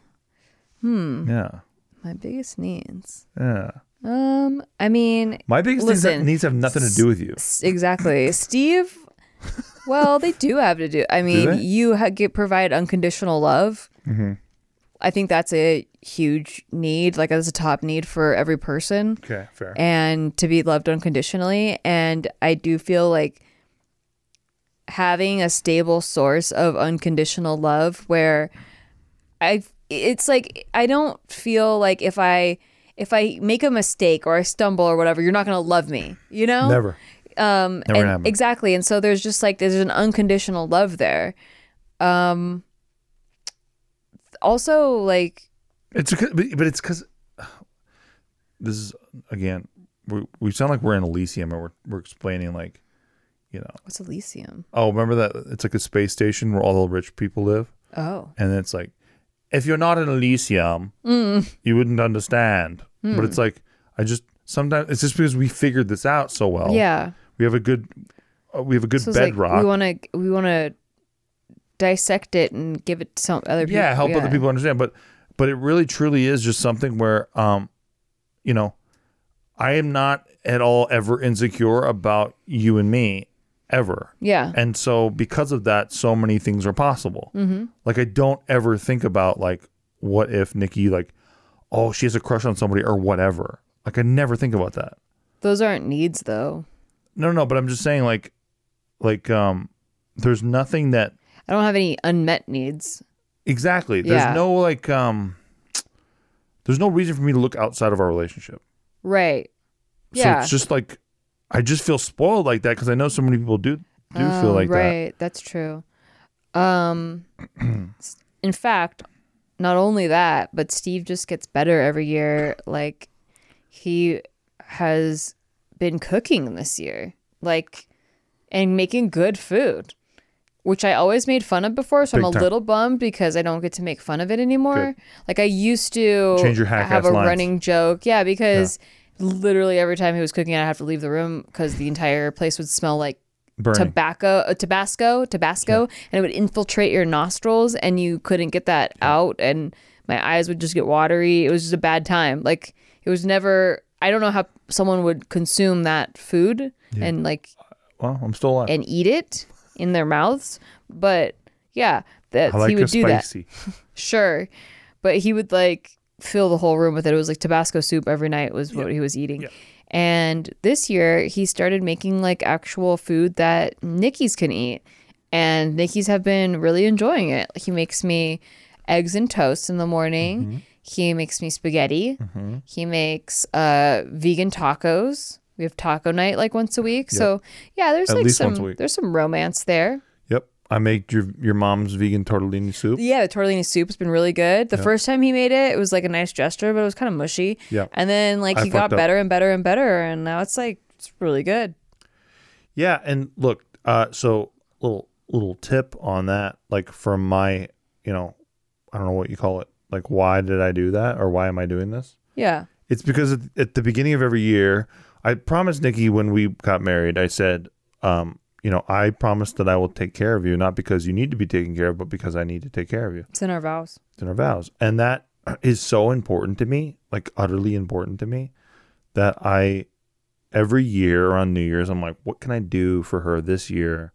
hmm. Yeah, My biggest needs. yeah. Um, I mean, My biggest needs, listen, needs have nothing to do with you. S- Exactly. (laughs) Steve, well, they do have to do. I mean, they? you ha- get provide unconditional love. Mm-hmm. I think that's a huge need. Like that's a top need for every person. Okay, fair. And to be loved unconditionally. And I do feel like having a stable source of unconditional love where I it's like I don't feel like if I if I make a mistake or I stumble or whatever, you're not going to love me, you know? Never. Um Never and- happened. exactly. And so there's just like there's an unconditional love there. Um also like It's but it's because (sighs) this is again we, we sound like we're in Elysium and we're we're explaining like you know what's Elysium? oh remember that it's like a space station where all the rich people live Oh. and it's like if you're not in Elysium Mm. you wouldn't understand but Hmm. it's like I just sometimes it's just because we figured this out so well Yeah. we have a good uh, we have a good So it's like bedrock we want to we want to dissect it and give it to some other people. yeah help other people understand but but it really truly is just something where um you know i am not at all ever insecure about you and me ever Yeah. and so because of that so many things are possible Mhm. like i don't ever think about like what if nikki like oh she has a crush on somebody or whatever like i never think about that Those aren't needs though. no no but i'm just saying like like um there's nothing that I don't have any unmet needs. Exactly. There's Yeah. no like um there's no reason for me to look outside of our relationship. Right. So Yeah. it's just like I just feel spoiled like that because I know so many people do do feel Oh, like that. right. That's true. Um, (clears throat) in fact, not only that, but Steve just gets better every year. Like he has been cooking this year, like and making good food. which I always made fun of before. So I'm a time. little bummed because I don't get to make fun of it anymore. Like I used to Change your hack-ass have a lines. running joke. Yeah, because literally every time he was cooking, I'd have to leave the room because the entire place would smell like Burning. tobacco, uh, Tabasco, Tabasco, and it would infiltrate your nostrils, and you couldn't get that out, and my eyes would just get watery. It was just a bad time. Like it was never. I don't know how someone would consume that food and like well, I'm still alive. and eat it in their mouths, but yeah, that like he would do that. spicy. (laughs) Sure, but he would like fill the whole room with it. It was like Tabasco soup every night was what he was eating. And this year he started making like actual food that Nikki's can eat. And Nikki's have been really enjoying it. He makes me eggs and toast in the morning. Mm-hmm. He makes me spaghetti. He makes uh vegan tacos. We have taco night like once a week. So yeah, there's At like least once a some there's some romance there. I make your your mom's vegan tortellini soup. Yeah, the tortellini soup's been really good. The first time he made it, it was like a nice gesture, but it was kind of mushy. Yeah. And then like I he got up. better and better and better, and now it's like it's really good. Yeah, and look, uh, so little little tip on that, like from my, you know, I don't know what you call it, like why did I do that or why am I doing this? Yeah. It's because at, at the beginning of every year, I promised Nikki when we got married, I said, um, you know, I promise that I will take care of you, not because you need to be taken care of, but because I need to take care of you. It's in our vows. It's in our vows. And that (clears throat) is so important to me, like utterly important to me, that I every year on New Year's, I'm like, what can I do for her this year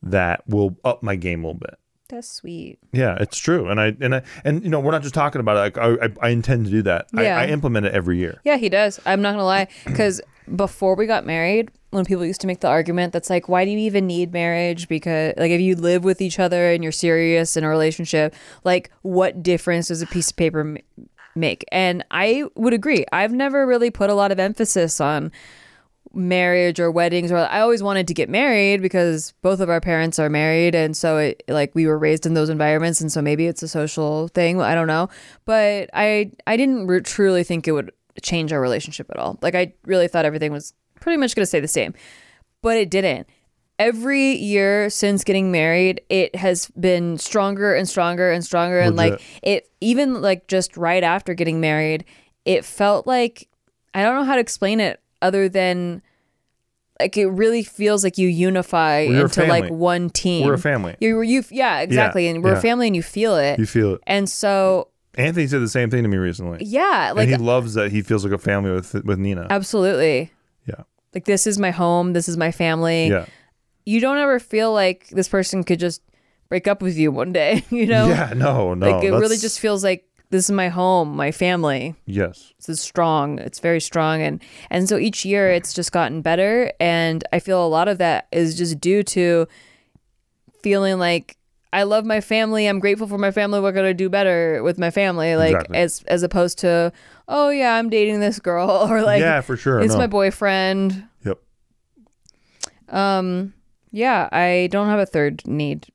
that will up my game a little bit? That's sweet. Yeah, it's true. And I and I and you know, we're not just talking about it. Like I I, I intend to do that. Yeah. I, I implement it every year. Yeah, he does. I'm not gonna lie, because before we got married, when people used to make the argument that's like, why do you even need marriage? Because like if you live with each other and you're serious in a relationship, like what difference does a piece of paper m- make? And I would agree. I've never really put a lot of emphasis on marriage or weddings or I always wanted to get married because both of our parents are married. And so it like we were raised in those environments. And so maybe it's a social thing. I don't know. But I I didn't re- truly think it would change our relationship at all. Like I really thought everything was pretty much going to stay the same. But it didn't. Every year since getting married it has been stronger and stronger and stronger. And like it even like just right after getting married it felt like i don't know how to explain it other than like it really feels like you unify We're into like one team We're a family. you you yeah exactly and we're yeah. a family and you feel it You feel it. and so Anthony said the same thing to me recently. yeah like and he loves that he feels like a family with with Nina. absolutely Yeah. like this is my home this is my family Yeah. you don't ever feel like this person could just break up with you one day (laughs) you know Yeah, no, no. like it really just feels like this is my home my family. Yes. this is strong. It's very strong. And and so each year it's just gotten better. And i feel a lot of that is just due to feeling like i love my family. I'm grateful for my family. What can i do better with my family? Like Exactly. as as opposed to oh yeah i'm dating this girl. (laughs) Or like Yeah, for sure, it's no. my boyfriend. Yep. um yeah i don't have a third need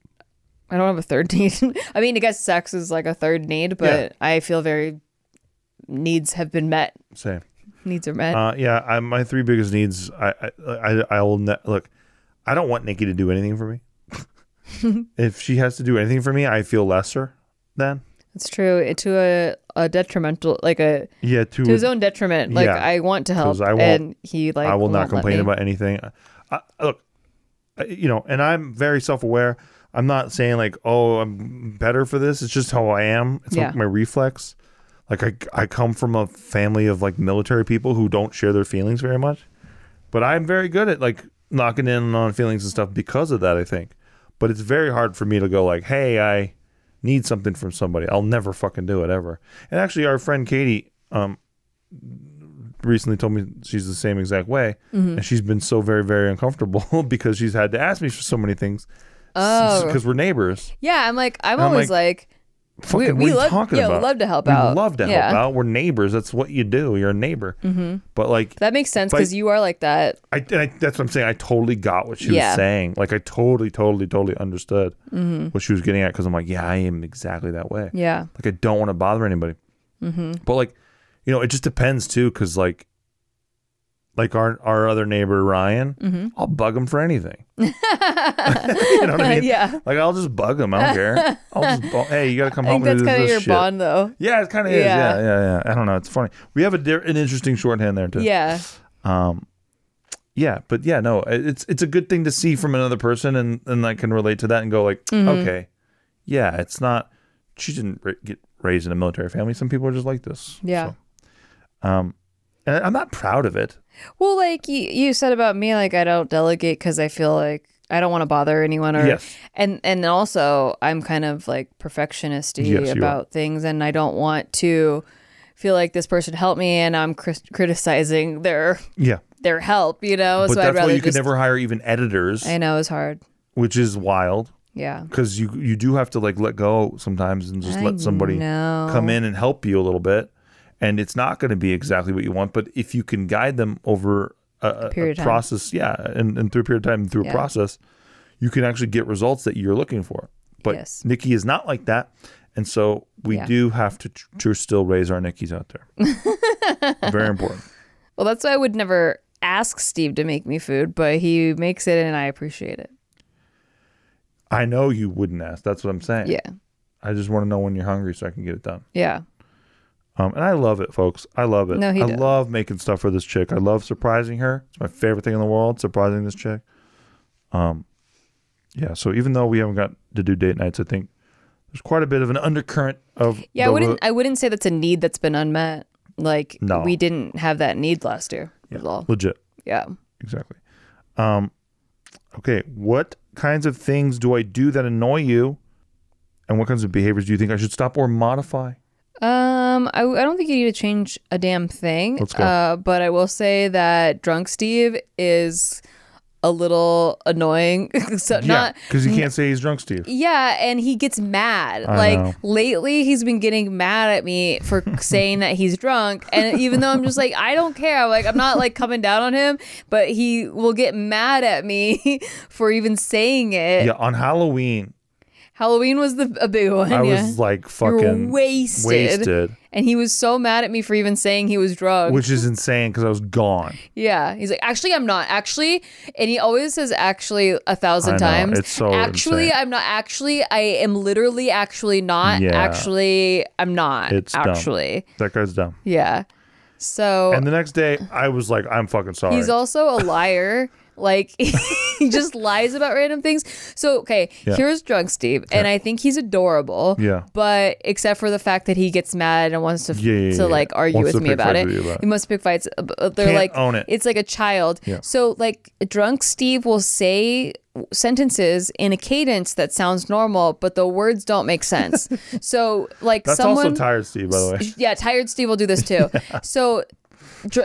i don't have a third (laughs) need i mean i guess sex is like a third need but i feel very needs have been met Same. needs are met Uh, yeah, I, my three biggest needs. I, I, I, I will ne- look. I don't want Nikki to do anything for me. (laughs) if she has to do anything for me, I feel lesser. Then, It's true. It, to a, a detrimental, like a yeah, to, to his own detriment. Like Yeah, I want to help, I and he like I will not complain about anything. I, look, you know, and I'm very self-aware. I'm not saying like, oh, I'm better for this. It's just how I am. It's Yeah. like my reflex. Like I, I come from a family of like military people who don't share their feelings very much, but I'm very good at like knocking in on feelings and stuff because of that. I think, but it's very hard for me to go like, hey, I need something from somebody. I'll never fucking do it ever. And actually, our friend Katie, um, recently told me she's the same exact way, Mhm. and she's been so very very uncomfortable (laughs) because she's had to ask me for so many things. Oh. because we're neighbors. Yeah, I'm like I'm I'm always like, Fucking, we, we love talking yeah, about? love to help we out. love to yeah. help out. We're neighbors. That's what you do. You're a neighbor. hmm But like That makes sense because you are like that. I, and I, that's what I'm saying. I totally got what she Yeah. was saying. Like I totally, totally, totally understood Mhm. what she was getting at. Because I'm like, yeah, I am exactly that way. Yeah. Like I don't want to bother anybody. hmm But like, you know, it just depends too. Because like, like our our other neighbor Ryan, Mm-hmm. I'll bug him for anything. (laughs) you know what I mean? Yeah. Like I'll just bug him. I don't care. I'll just bu- hey, you got to come I home think that's kind of your shit. bond, though. Yeah, it kind of is. Yeah. Yeah, yeah, yeah. I don't know. It's funny. We have a di- an interesting shorthand there too. Yeah. Um, yeah, but yeah, no, it's it's a good thing to see from another person, and and I can relate to that and go like, Mhm. okay, yeah, it's not. She didn't ra- get raised in a military family. Some people are just like this. Yeah. Um, and I'm not proud of it. Well, like you, you said about me, like I don't delegate because I feel like I don't want to bother anyone, or Yes. and and also I'm kind of like perfectionisty Yes, about things, and I don't want to feel like this person helped me, and I'm cris- criticizing their Yeah, their help, you know. but so I'd that's why you just. could never hire even editors, I know it's hard. which is wild. Yeah. because you you do have to like let go sometimes and just I let somebody know. come in and help you a little bit and it's not going to be exactly what you want but if you can guide them over a, a- a Period of time. process yeah and, and through a period of time and through Yeah. a process you can actually get results that you're looking for but Yes. nikki is not like that and so we Yeah. do have to, to still raise our nikkis out there (laughs) very important Well, that's why I would never ask Steve to make me food, but he makes it, and I appreciate it. i know you wouldn't ask that's what i'm saying Yeah. i just want to know when you're hungry so i can get it done Yeah. Um, and I love it, folks. I love it. No, he I does. love making stuff for this chick. I love surprising her. It's my favorite thing in the world, surprising this chick. Um, yeah. So even though we haven't got to do date nights, I think there's quite a bit of an undercurrent of Yeah, I the- wouldn't. I wouldn't say that's a need that's been unmet. Like No. we didn't have that need last year. was all. legit. Yeah. Exactly. Um, okay. What kinds of things do I do that annoy you, and what kinds of behaviors do you think I should stop or modify? Um, I, I don't think you need to change a damn thing. Let's go. Uh, but I will say that drunk Steve is a little annoying. (laughs) so yeah, not because you can't say he's drunk, Steve. Yeah, and he gets mad. I like know. lately, he's been getting mad at me for (laughs) saying that he's drunk, and even though I'm just like, I don't care. I'm like, I'm not like coming down on him, but he will get mad at me (laughs) for even saying it. Yeah. On Halloween, Halloween was the a big one. I yeah. was like fucking wasted. wasted. And he was so mad at me for even saying he was drunk. which is insane because I was gone. Yeah, he's like, actually, I'm not actually, and he always says actually a thousand times. it's so actually, insane. I'm not actually. I am literally actually not. Yeah. Actually, I'm not. It's dumb. actually. That guy's dumb. Yeah. So And the next day, I was like, I'm fucking sorry. he's also a liar. (laughs) like (laughs) he just lies about random things. So okay, Yeah. here's drunk Steve, and I think he's adorable. Yeah. But except for the fact that he gets mad and wants to Yeah, yeah, to yeah. like argue Wants with me about it. about it. He must pick fights. uh, They're Can't like own it. It's like a child. Yeah. So like drunk Steve will say sentences in a cadence that sounds normal, but the words don't make sense. (laughs) so like That's someone also tired, Steve, by the way. yeah, tired Steve will do this too. (laughs) So dr-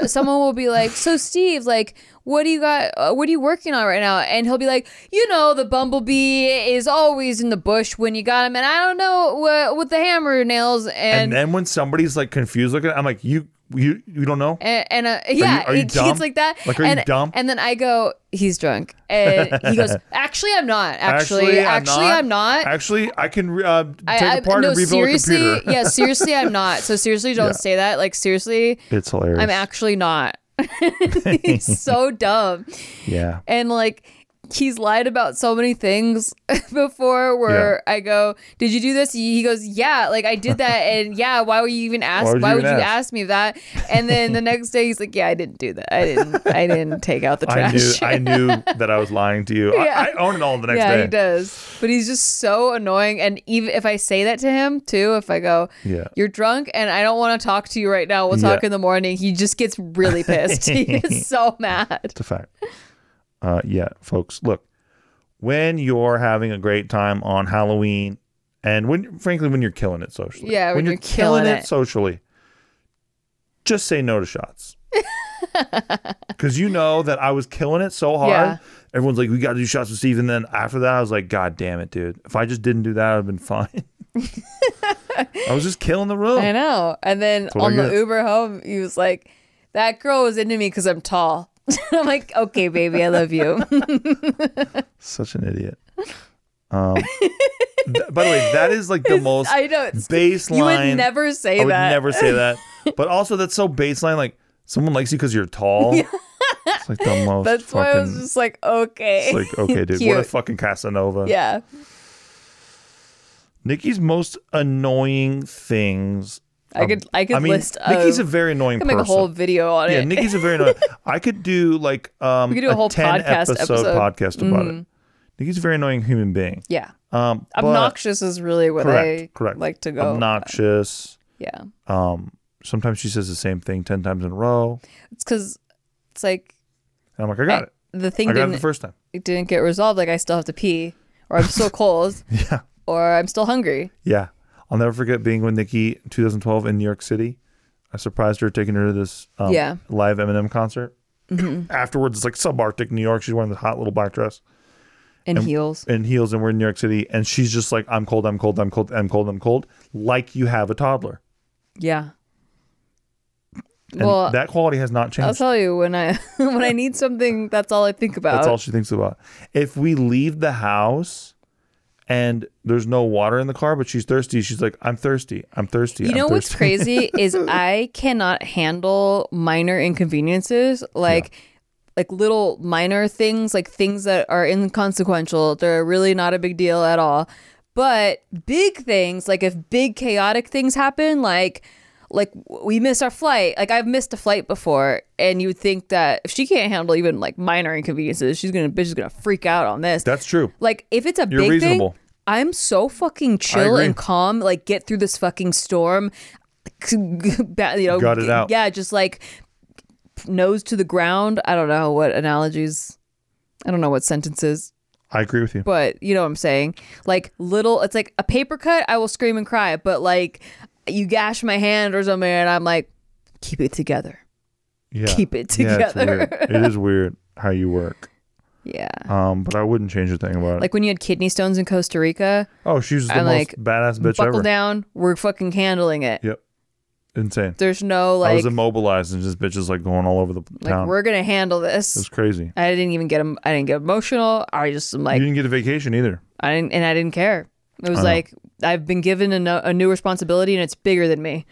someone will be like, "So Steve, like, what do you got? Uh, what are you working on right now?" And he'll be like, "You know, the bumblebee is always in the bush when you got him, and I don't know what with the hammer nails And, and." then when somebody's like confused looking, I'm like, you you you don't know? and, and uh, yeah, are you it dumb? gets like that. Like, are you dumb? And then I go, he's drunk, and he goes, (laughs) actually, I'm not. Actually, actually, I'm not. Actually, I can uh, take I, apart no, and rebuild seriously, a computer. yeah, seriously, I'm (laughs) not. So seriously, don't Yeah. say that. Like seriously, It's hilarious. I'm actually not. (laughs) He's so dumb. yeah. And like he's lied about so many things (laughs) before where I go, Did you do this? He goes, Yeah, like I did (laughs) that and yeah, why would you even ask Why would why you would you ask? ask? me that? And then the next day he's like, Yeah, I didn't do that. I didn't I didn't (laughs) take out the I trash. knew I knew that I was lying to you. Yeah. I, I own it all the next yeah, day. Yeah, he does. But he's just so annoying. And even if I say that to him too, if I go, Yeah. You're drunk and I don't want to talk to you right now, we'll Yeah. talk in the morning, he just gets really pissed. he gets so mad. It's a fact. Uh, yeah, folks, look, when you're having a great time on Halloween, and when, frankly, when you're killing it socially, Yeah, when you're, you're killing it. it. socially, just say no to shots. (laughs) Because you know that I was killing it so hard. Yeah. Everyone's like, we got to do shots with Steve. And then after that, I was like, God damn it, dude. If I just didn't do that, I'd have been fine. (laughs) I was just killing the room. I know. And then That's what I on the. Uber home, he was like, "That girl was into me because I'm tall." (laughs) I'm like, "Okay, baby, I love you." (laughs) Such an idiot. Um, th- by the way, that is like the most I know, it's- baseline. you would never say that. I would that. never say that. (laughs) But also, that's so baseline. Like someone likes you because you're tall. It's like the most That's why I was just like, okay. It's like, okay, dude, what a Cute. fucking Casanova. Yeah. Nikki's most annoying things. I um, could I could I mean, list. Nikki's a, a very annoying I could make a whole video on yeah, it. Yeah, Nikki's a very annoying. (laughs) I could do like um We could do a whole 10 podcast episode, episode. podcast about Mhm. it. Nikki's a very annoying human being. yeah. Um, Obnoxious is really what correct, I correct. like to go. Obnoxious. Yeah. Um, sometimes she says the same thing ten times in a row, It's because it's like and I'm like, I got it. the thing I got it the first time. it didn't get resolved. Like I still have to pee, or I'm still (laughs) cold, Yeah, or I'm still hungry. yeah. I'll never forget being with Nikki in 2012 in New York City. I surprised her, taking her to this um, Yeah. live Eminem concert. Mhm. (clears throat) Afterwards, it's like subarctic New York. She's wearing this hot little black dress. And heels. and heels and we're in New York City and she's just like I'm cold I'm cold I'm cold I'm cold I'm cold like you have a toddler Yeah. and well, that quality has not changed. I'll tell you when I (laughs) when I need something, that's all I think about. that's all she thinks about if we leave the house and there's no water in the car but she's thirsty she's like I'm thirsty I'm thirsty You I'm know what's thirsty." (laughs) crazy is I cannot handle minor inconveniences like like little minor things like things that are inconsequential. They're really not a big deal at all. But big things like if big chaotic things happen like like we miss our flight. Like I've missed a flight before and you would think that if she can't handle even like minor inconveniences, she's to bitch is to freak out on this. that's true Like if it's a You're big reasonable. thing, I'm so fucking chill and calm. Like get through this fucking storm. (laughs) You know, Got it out. Yeah, just like nose to the ground. I don't know what analogies. I don't know what sentences, I agree with you but you know what I'm saying. Like little, it's like a paper cut. I will scream and cry, but like you gash my hand or something, and I'm like, keep it together. yeah keep it yeah, it's together. weird. it is (laughs) weird how you work Yeah. um but I wouldn't change a thing about it Like when you had kidney stones in Costa Rica. oh she's the I'm most like, badass bitch buckle ever down. We're fucking handling it. yep insane There's no like. I was immobilized and just bitches like going all over the like town we're gonna handle this. it was crazy I didn't even get em- I didn't get emotional. I just am like you didn't get a vacation either I didn't and I didn't care. It was I like I've been given a, no, a new responsibility and it's bigger than me.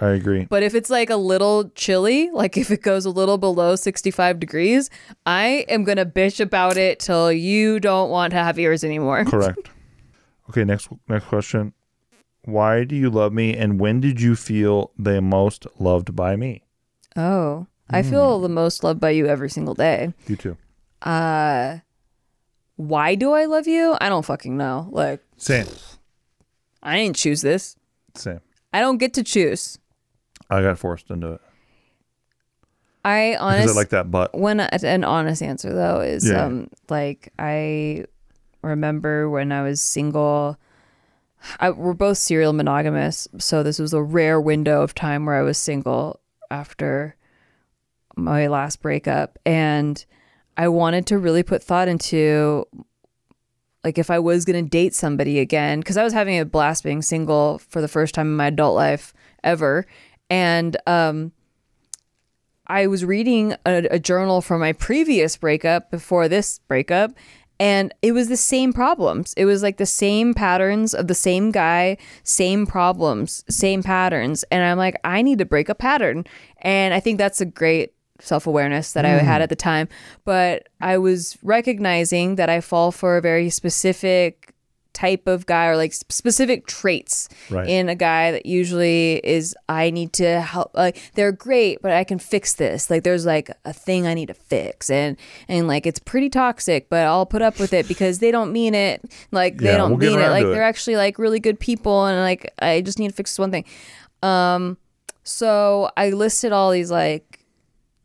I agree But if it's like a little chilly, like if it goes a little below 65 degrees, I am going to bitch about it till you don't want to have ears anymore. (laughs) Correct. Okay, next next question. Why do you love me and when did you feel the most loved by me? Oh, I Hmm. feel the most loved by you every single day. You too. Uh why do I love you? I don't fucking know. Like Same. I didn't choose this. Same. I don't get to choose. I got forced into it. I honestly I like that butt. when an honest answer though is Yeah. um like I remember when I was single I, we're both serial monogamous so this was a rare window of time where I was single after my last breakup and I wanted to really put thought into like if I was going to date somebody again cuz I was having a blast being single for the first time in my adult life ever and um I was reading a, a journal from my previous breakup before this breakup, and it was the same problems. It was like the same patterns of the same guy, same problems, same patterns. And I'm like, I need to break a pattern. And I think that's a great self awareness that I had at the time. But I was recognizing that I fall for a very specific type of guy or like specific traits Right. in a guy that usually is I need to help like they're great but I can fix this. Like there's like a thing I need to fix and and like it's pretty toxic but I'll put up with it because they don't mean it. Like they don't we'll mean it. like they're actually like really good people and like I just need to fix this one thing. Um so I listed all these like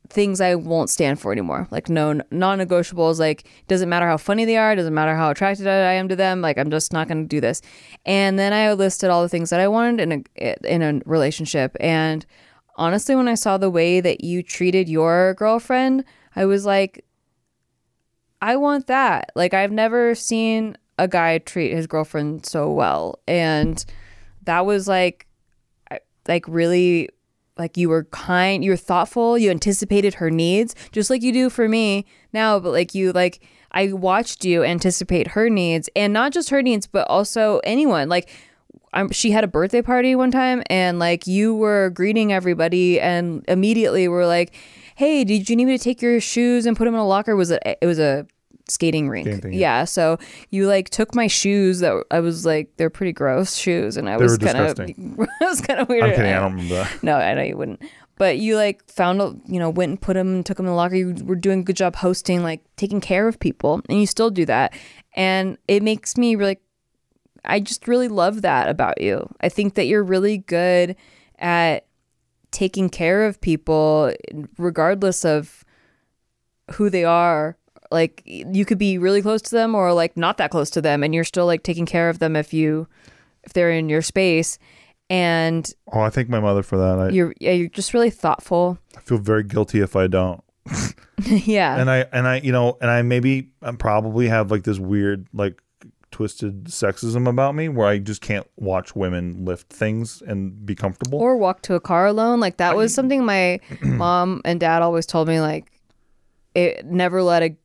things I won't stand for anymore. Like no non-negotiables. Like doesn't matter how funny they are, doesn't matter how attracted I am to them. Like I'm just not going to do this. And then I listed all the things that I wanted in a in a relationship. And honestly, when I saw the way that you treated your girlfriend, I was like, I want that. Like I've never seen a guy treat his girlfriend so well, and that was like, like really like you were kind you were thoughtful you anticipated her needs just like you do for me now but like you like i watched you anticipate her needs and not just her needs but also anyone like um, she had a birthday party one time and like you were greeting everybody and immediately were like "Hey, did you need me to take your shoes and put them in a locker?" Was it? It was a skating rink. Thing, yeah. yeah. So you like took my shoes that I was like they're pretty gross shoes, and I They was kind of. (laughs) I was kind of weird. I'm kidding. I don't remember that. (laughs) No, I know you wouldn't. But you like found, a- you know, went and put them, and took them in the locker. You were doing a good job hosting, like taking care of people, and you still do that. And it makes me really, I just really love that about you. I think that you're really good at taking care of people, regardless of who they are. Like you could be really close to them or like not that close to them, and you're still like taking care of them if you, if they're in your space. And Oh, I thank my mother for that. I, you're yeah, you're just really thoughtful. I feel very guilty if I don't. (laughs) yeah. And I and I you know and I maybe I probably have like this weird like twisted sexism about me where I just can't watch women lift things and be comfortable. or walk to a car alone. Like that was something my (clears throat) mom and dad always told me. Like, it never let a,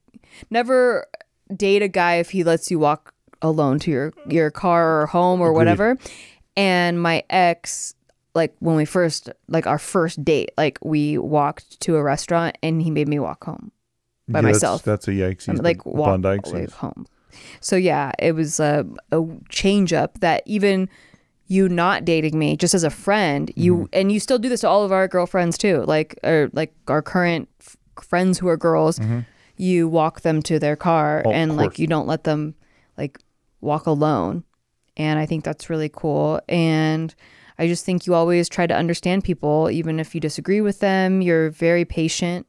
never date a guy if he lets you walk alone to your your car or home or Agreed. whatever. And my ex, like when we first, like our first date, like we walked to a restaurant and he made me walk home by Yeah, myself. That's, a yikes. Like walk home. So yeah, it was a, a change up that even you not dating me just as a friend, you Mm-hmm. and you still do this to all of our girlfriends too, like or like our current f- friends who are girls. You walk them to their car. Oh, and like you don't let them like walk alone. And I think that's really cool. And I just think you always try to understand people, even if you disagree with them. You're very patient.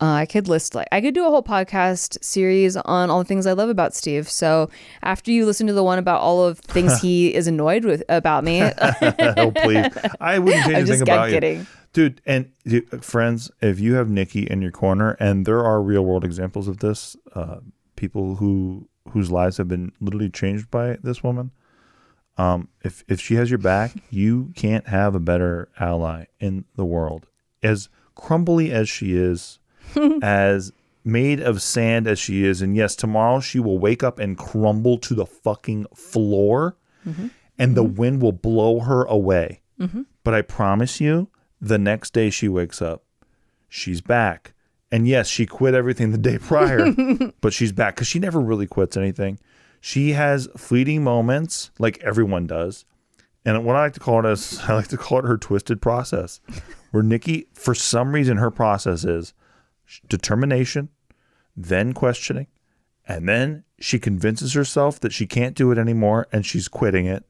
Uh, I could list like I could do a whole podcast series on all the things I love about Steve. So after you listen to the one about all of things (laughs) he is annoyed with about me, (laughs) oh please, (laughs) I wouldn't change I'm a just about kidding. you, dude. And dude, friends, if you have Nikki in your corner, and there are real world examples of this, uh, people who whose lives have been literally changed by this woman. Um, if if she has your back, (laughs) you can't have a better ally in the world. As crumbly as she is, (laughs) as made of sand as she is, and yes, tomorrow she will wake up and crumble to the fucking floor, and the wind will blow her away. But I promise you, the next day she wakes up, she's back. And yes, she quit everything the day prior, (laughs) but she's back because she never really quits anything. She has fleeting moments like everyone does. And what I like to call it is, (laughs) I like to call it her twisted process, where Nikki, for some reason, her process is determination, then questioning, and then she convinces herself that she can't do it anymore and she's quitting it.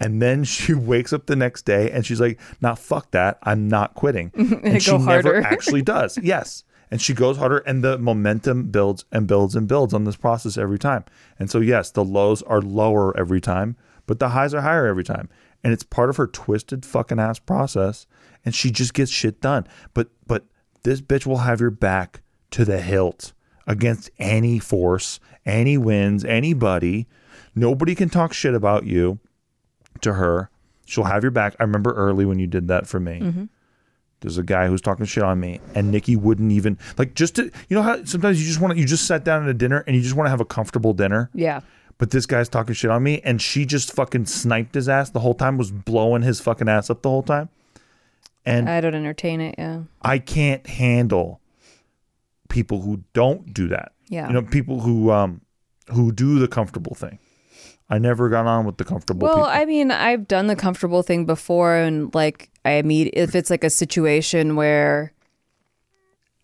And then (laughs) she wakes up the next day and she's like, "Nah, fuck that. I'm not quitting." (laughs) and she Go never actually (laughs) does. Yes. And she goes harder and the momentum builds and builds and builds on this process every time. And so yes, the lows are lower every time, but the highs are higher every time. And it's part of her twisted fucking ass process and she just gets shit done. But but this bitch will have your back to the hilt against any force, any winds, anybody. Nobody can talk shit about you to her. She'll have your back. I remember early when you did that for me. There's a guy who's talking shit on me, and Nikki wouldn't even like just to you know how sometimes you just want to you just sat down at a dinner and you just want to have a comfortable dinner. yeah, But this guy's talking shit on me, and she just fucking sniped his ass the whole time, was blowing his fucking ass up the whole time. And I don't entertain it. Yeah, I can't handle people who don't do that. Yeah. You know, people who um who do the comfortable thing. I never got on with the comfortable Well, people. I mean, I've done the comfortable thing before, and like I mean, if it's like a situation where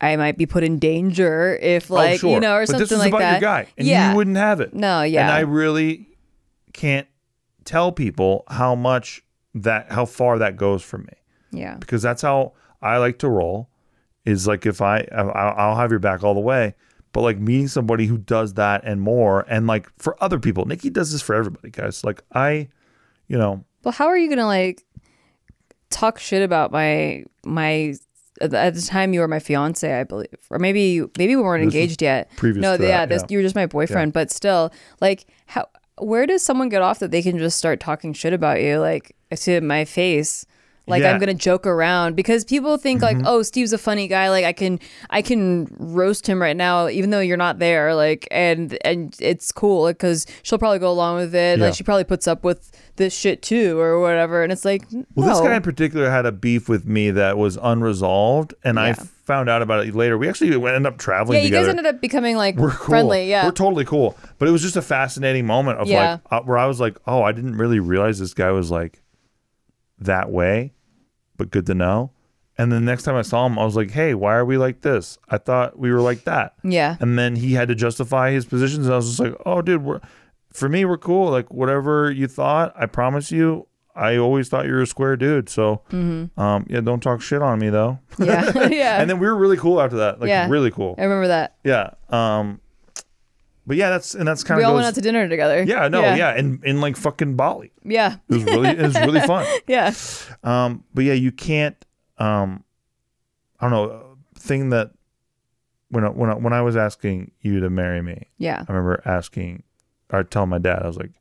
I might be put in danger, if oh, like oh, sure. you know, or but something this is like about that. your guy, and yeah, you wouldn't have it. No, yeah. And I really can't tell people how much that how far that goes for me yeah, because that's how I like to roll. Is like if I I'll have your back all the way, but like meeting somebody who does that and more, and like for other people, Nikki does this for everybody, guys. Like I, you know, Well, how are you gonna like talk shit about my my at the- time you were my fiance, I believe, or maybe maybe we weren't This engaged yet. previous no, yeah, that, this yeah. you were just my boyfriend, but still, like how where does someone get off that they can just start talking shit about you like to my face? Like Yeah. I'm gonna joke around because people think like, Mhm. oh, Steve's a funny guy. Like I can I can roast him right now, even though you're not there. Like and and it's cool because she'll probably go along with it. Yeah. Like she probably puts up with this shit too or whatever. And it's like, Well, this guy in particular had a beef with me that was unresolved, and I found out about it later. We actually ended up traveling yeah, you together. guys ended up becoming like We're cool. friendly. Yeah, We're totally cool. But it was just a fascinating moment of Yeah. like uh, where I was like, oh, I didn't really realize this guy was like that way, but good to know. And the next time I saw him, I was like, hey, why are we like this? I thought we were like that. Yeah. And then he had to justify his positions. And I was just like, oh, dude, we're, for me, we're cool. Like, whatever you thought, I promise you, I always thought you were a square dude. So, Mhm. um, yeah, don't talk shit on me, though. yeah, (laughs) yeah. and then we were really cool after that. Like, Yeah. really cool. I remember that. Yeah. Um, but yeah, that's and that's kind we of we all goes, went out to dinner together. yeah, no, yeah, in in like fucking Bali. yeah, It was really it was really fun. (laughs) yeah. Um, but yeah, you can't. Um, I don't know. Thing that when I, when I, when I was asking you to marry me, Yeah. I remember asking or telling my dad, I was like,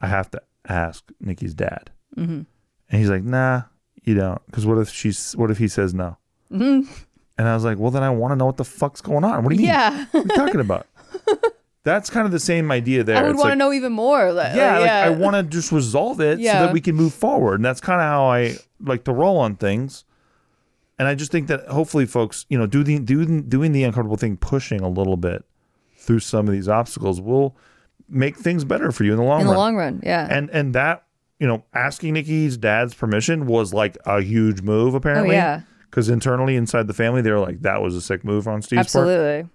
I have to ask Nikki's dad, Mhm. and he's like, Nah, you don't, because what if she's what if he says no? Mhm. And I was like, Well, then I want to know what the fuck's going on. What do you mean? Yeah. What are you talking about? (laughs) That's kind of the same idea there. I would It's want to like- know even more. Like, yeah, like, yeah. I want to just resolve it so that we can move forward. And that's kind of how I like to roll on things. And I just think that hopefully folks, you know, do the do, doing the uncomfortable thing, pushing a little bit through some of these obstacles will make things better for you in the long in run. In the long run. Yeah. And and that, you know, asking Nikki's dad's permission was like a huge move oh, apparently. Oh, yeah. Because internally inside the family, they were like, that was a sick move on Steve's part. Absolutely.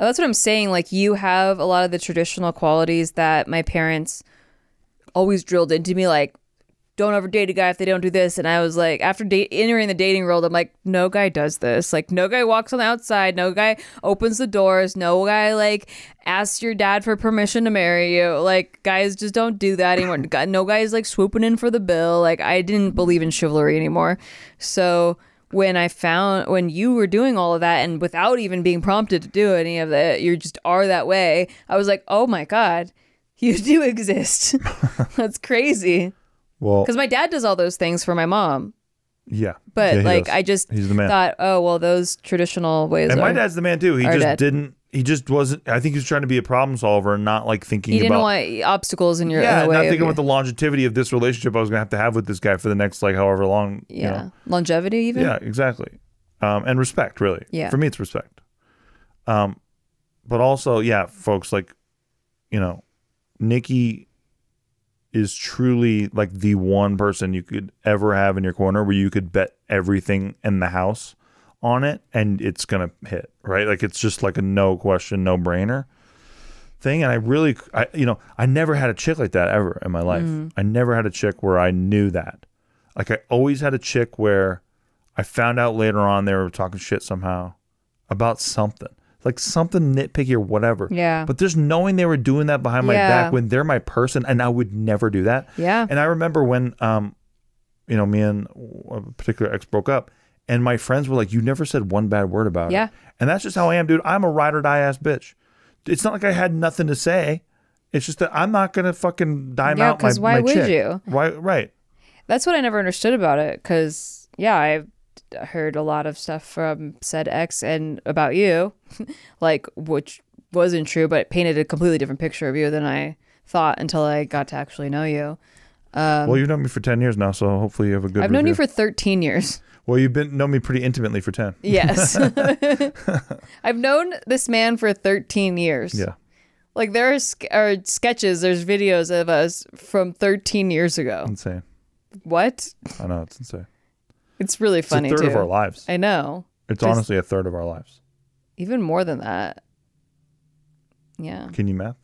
Oh, That's what I'm saying. Like you have a lot of the traditional qualities that my parents always drilled into me. Like, don't ever date a guy if they don't do this. And I was like, after da- entering the dating world, I'm like, no guy does this. Like, no guy walks on the outside. No guy opens the doors. No guy like asks your dad for permission to marry you. Like, guys just don't do that anymore. (laughs) No guys like swooping in for the bill. Like, I didn't believe in chivalry anymore. So when I found when you were doing all of that and without even being prompted to do any of that, you just are that way. I was like, oh my god, (laughs) you do exist. (laughs) That's crazy. Well, Because my dad does all those things for my mom, yeah. but Yeah, like does. I just He's the man. thought, oh well, those traditional ways. and my dad's the man too. He just dead. didn't. He just wasn't. I think he was trying to be a problem solver and not like thinking He didn't about. want obstacles in your yeah, in not thinking about the longevity of this relationship I was gonna have to have with this guy for the next like however long. you yeah know. longevity even. Yeah, exactly. Um, and respect, really. Yeah. For me, it's respect. Um, but also, yeah, folks, like, you know, Nikki is truly like the one person you could ever have in your corner where you could bet everything in the house on it and it's gonna hit, right? Like it's just like a no question, no brainer thing. And I really, I you know, I never had a chick like that ever in my life. Mhm. I never had a chick where I knew that. Like I always had a chick where I found out later on they were talking shit somehow about something. Like something nitpicky or whatever. Yeah. But just knowing they were doing that behind my Yeah. back when they're my person and I would never do that. Yeah. And I remember when um, you know, me and a particular ex broke up and my friends were like, You never said one bad word about it. Yeah. it. And that's just how I am, dude. I'm a ride or die ass bitch. It's not like I had nothing to say. It's just that I'm not gonna fucking dime Yeah, out my, 'cause why my would chick. you? Why right. That's what I never understood about it. Because yeah, I've heard a lot of stuff from said ex and about you, (laughs) like which wasn't true, but it painted a completely different picture of you than I thought until I got to actually know you. Um, well, you've known me for ten years now, so hopefully you have a good I've known you for 13 years. Well, you've been known me pretty intimately for ten. Yes. (laughs) (laughs) I've known this man for 13 years. Yeah. Like there are, sk- are sketches, there's videos of us from 13 years ago. Insane. What? I know it's insane. It's really funny. It's a third too. of our lives. I know. It's Just honestly a third of our lives. even more than that. Yeah. Can you math?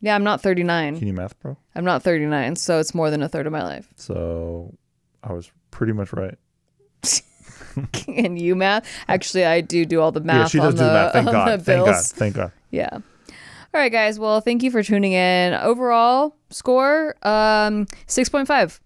Yeah, I'm not 39. Can you math, bro? I'm not 39, so it's more than a third of my life. So I was pretty much right. (laughs) and you math? Actually, I do do all the math. yeah, she does on do the math. Thank (laughs) God. Thank God. Thank God. Yeah. All right, guys. Well, thank you for tuning in. Overall score, um, six point five.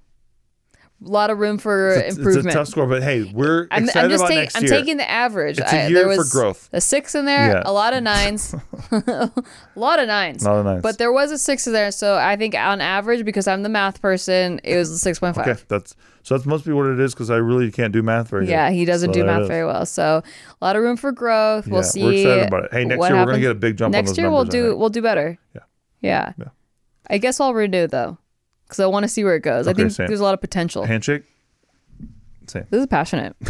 A lot of room for It's, a- it's improvement. a tough score, but hey, we're I'm, excited I'm just about taking. next I'm year. taking the average. It's a I- year there for growth. A six in there. Yeah. A lot of nines. a (laughs) (laughs) lot of nines. A lot of nines. But there was a six in there, so I think on average, because I'm the math person, it was a six point five. Okay, that's So that must be what it is because I really can't do math very good. Yeah, he doesn't So do math very well. So a lot of room for growth. We'll see. we're excited about it. Hey, next year we're gonna happens. get a big jump on Next year we'll do we'll do better. Yeah. Yeah. Yeah. I guess I'll renew though, because I want to see where it goes. I Okay, think same. there's a lot of potential. Handshake. Same. This is passionate. (laughs)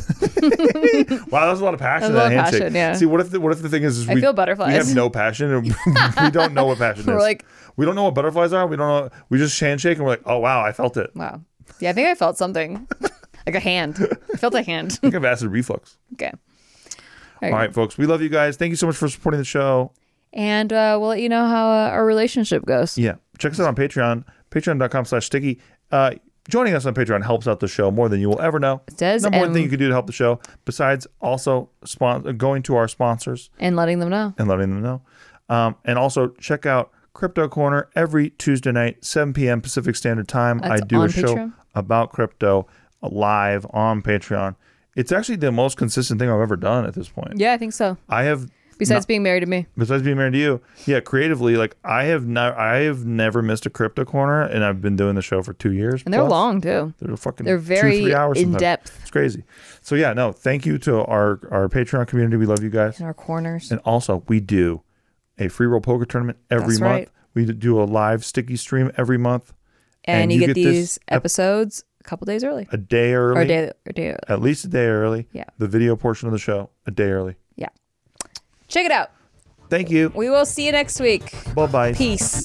Wow, that was a lot of passion. That was a lot in that of handshake. passion, yeah. See, what if the, what if the thing is, is I we, feel butterflies. We have no passion. And (laughs) (laughs) we don't know what passion We're is. like- we don't know what butterflies are. We don't know. We just handshake and we're like, oh wow, I felt it. Wow. Yeah, I think I felt something, like a hand. I felt a hand. I think have acid reflux. okay. All right, folks. We love you guys. Thank you so much for supporting the show. And uh, we'll let you know how uh, our relationship goes. Yeah. Check us out on Patreon, patreon.com slash stikki. Uh, joining us on Patreon helps out the show more than you will ever know. It does, Number one thing you can do to help the show, besides also spon- going to our sponsors And letting them know. and letting them know. Um, and also check out Crypto Corner every Tuesday night, 7 p.m. Pacific Standard Time. That's I do a show Patreon? about crypto live on Patreon. It's actually the most consistent thing I've ever done at this point. Yeah, I think so. I have Besides not- being married to me. besides being married to you, yeah, creatively, like I have not, I have never missed a crypto corner, and I've been doing the show for two years. And they're plus. long too. They're fucking. They're two, very three hours in sometimes. depth. It's crazy. So yeah, no, thank you to our our Patreon community. We love you guys. In our corners. And also, we do a free roll poker tournament every That's month. right. We do a live Stikki stream every month. And, you, get, this these ep- episodes a couple days early. a day early, Or a day, a day early. at least a day early. Yeah. The video portion of the show a day early. Yeah. Check it out. Thank you. We will see you next week. Bye bye. Peace.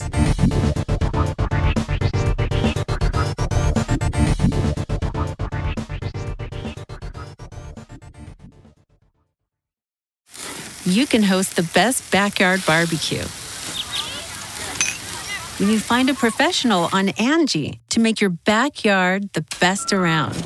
you can host the best backyard barbecue. When you find a professional on Angie to make your backyard the best around.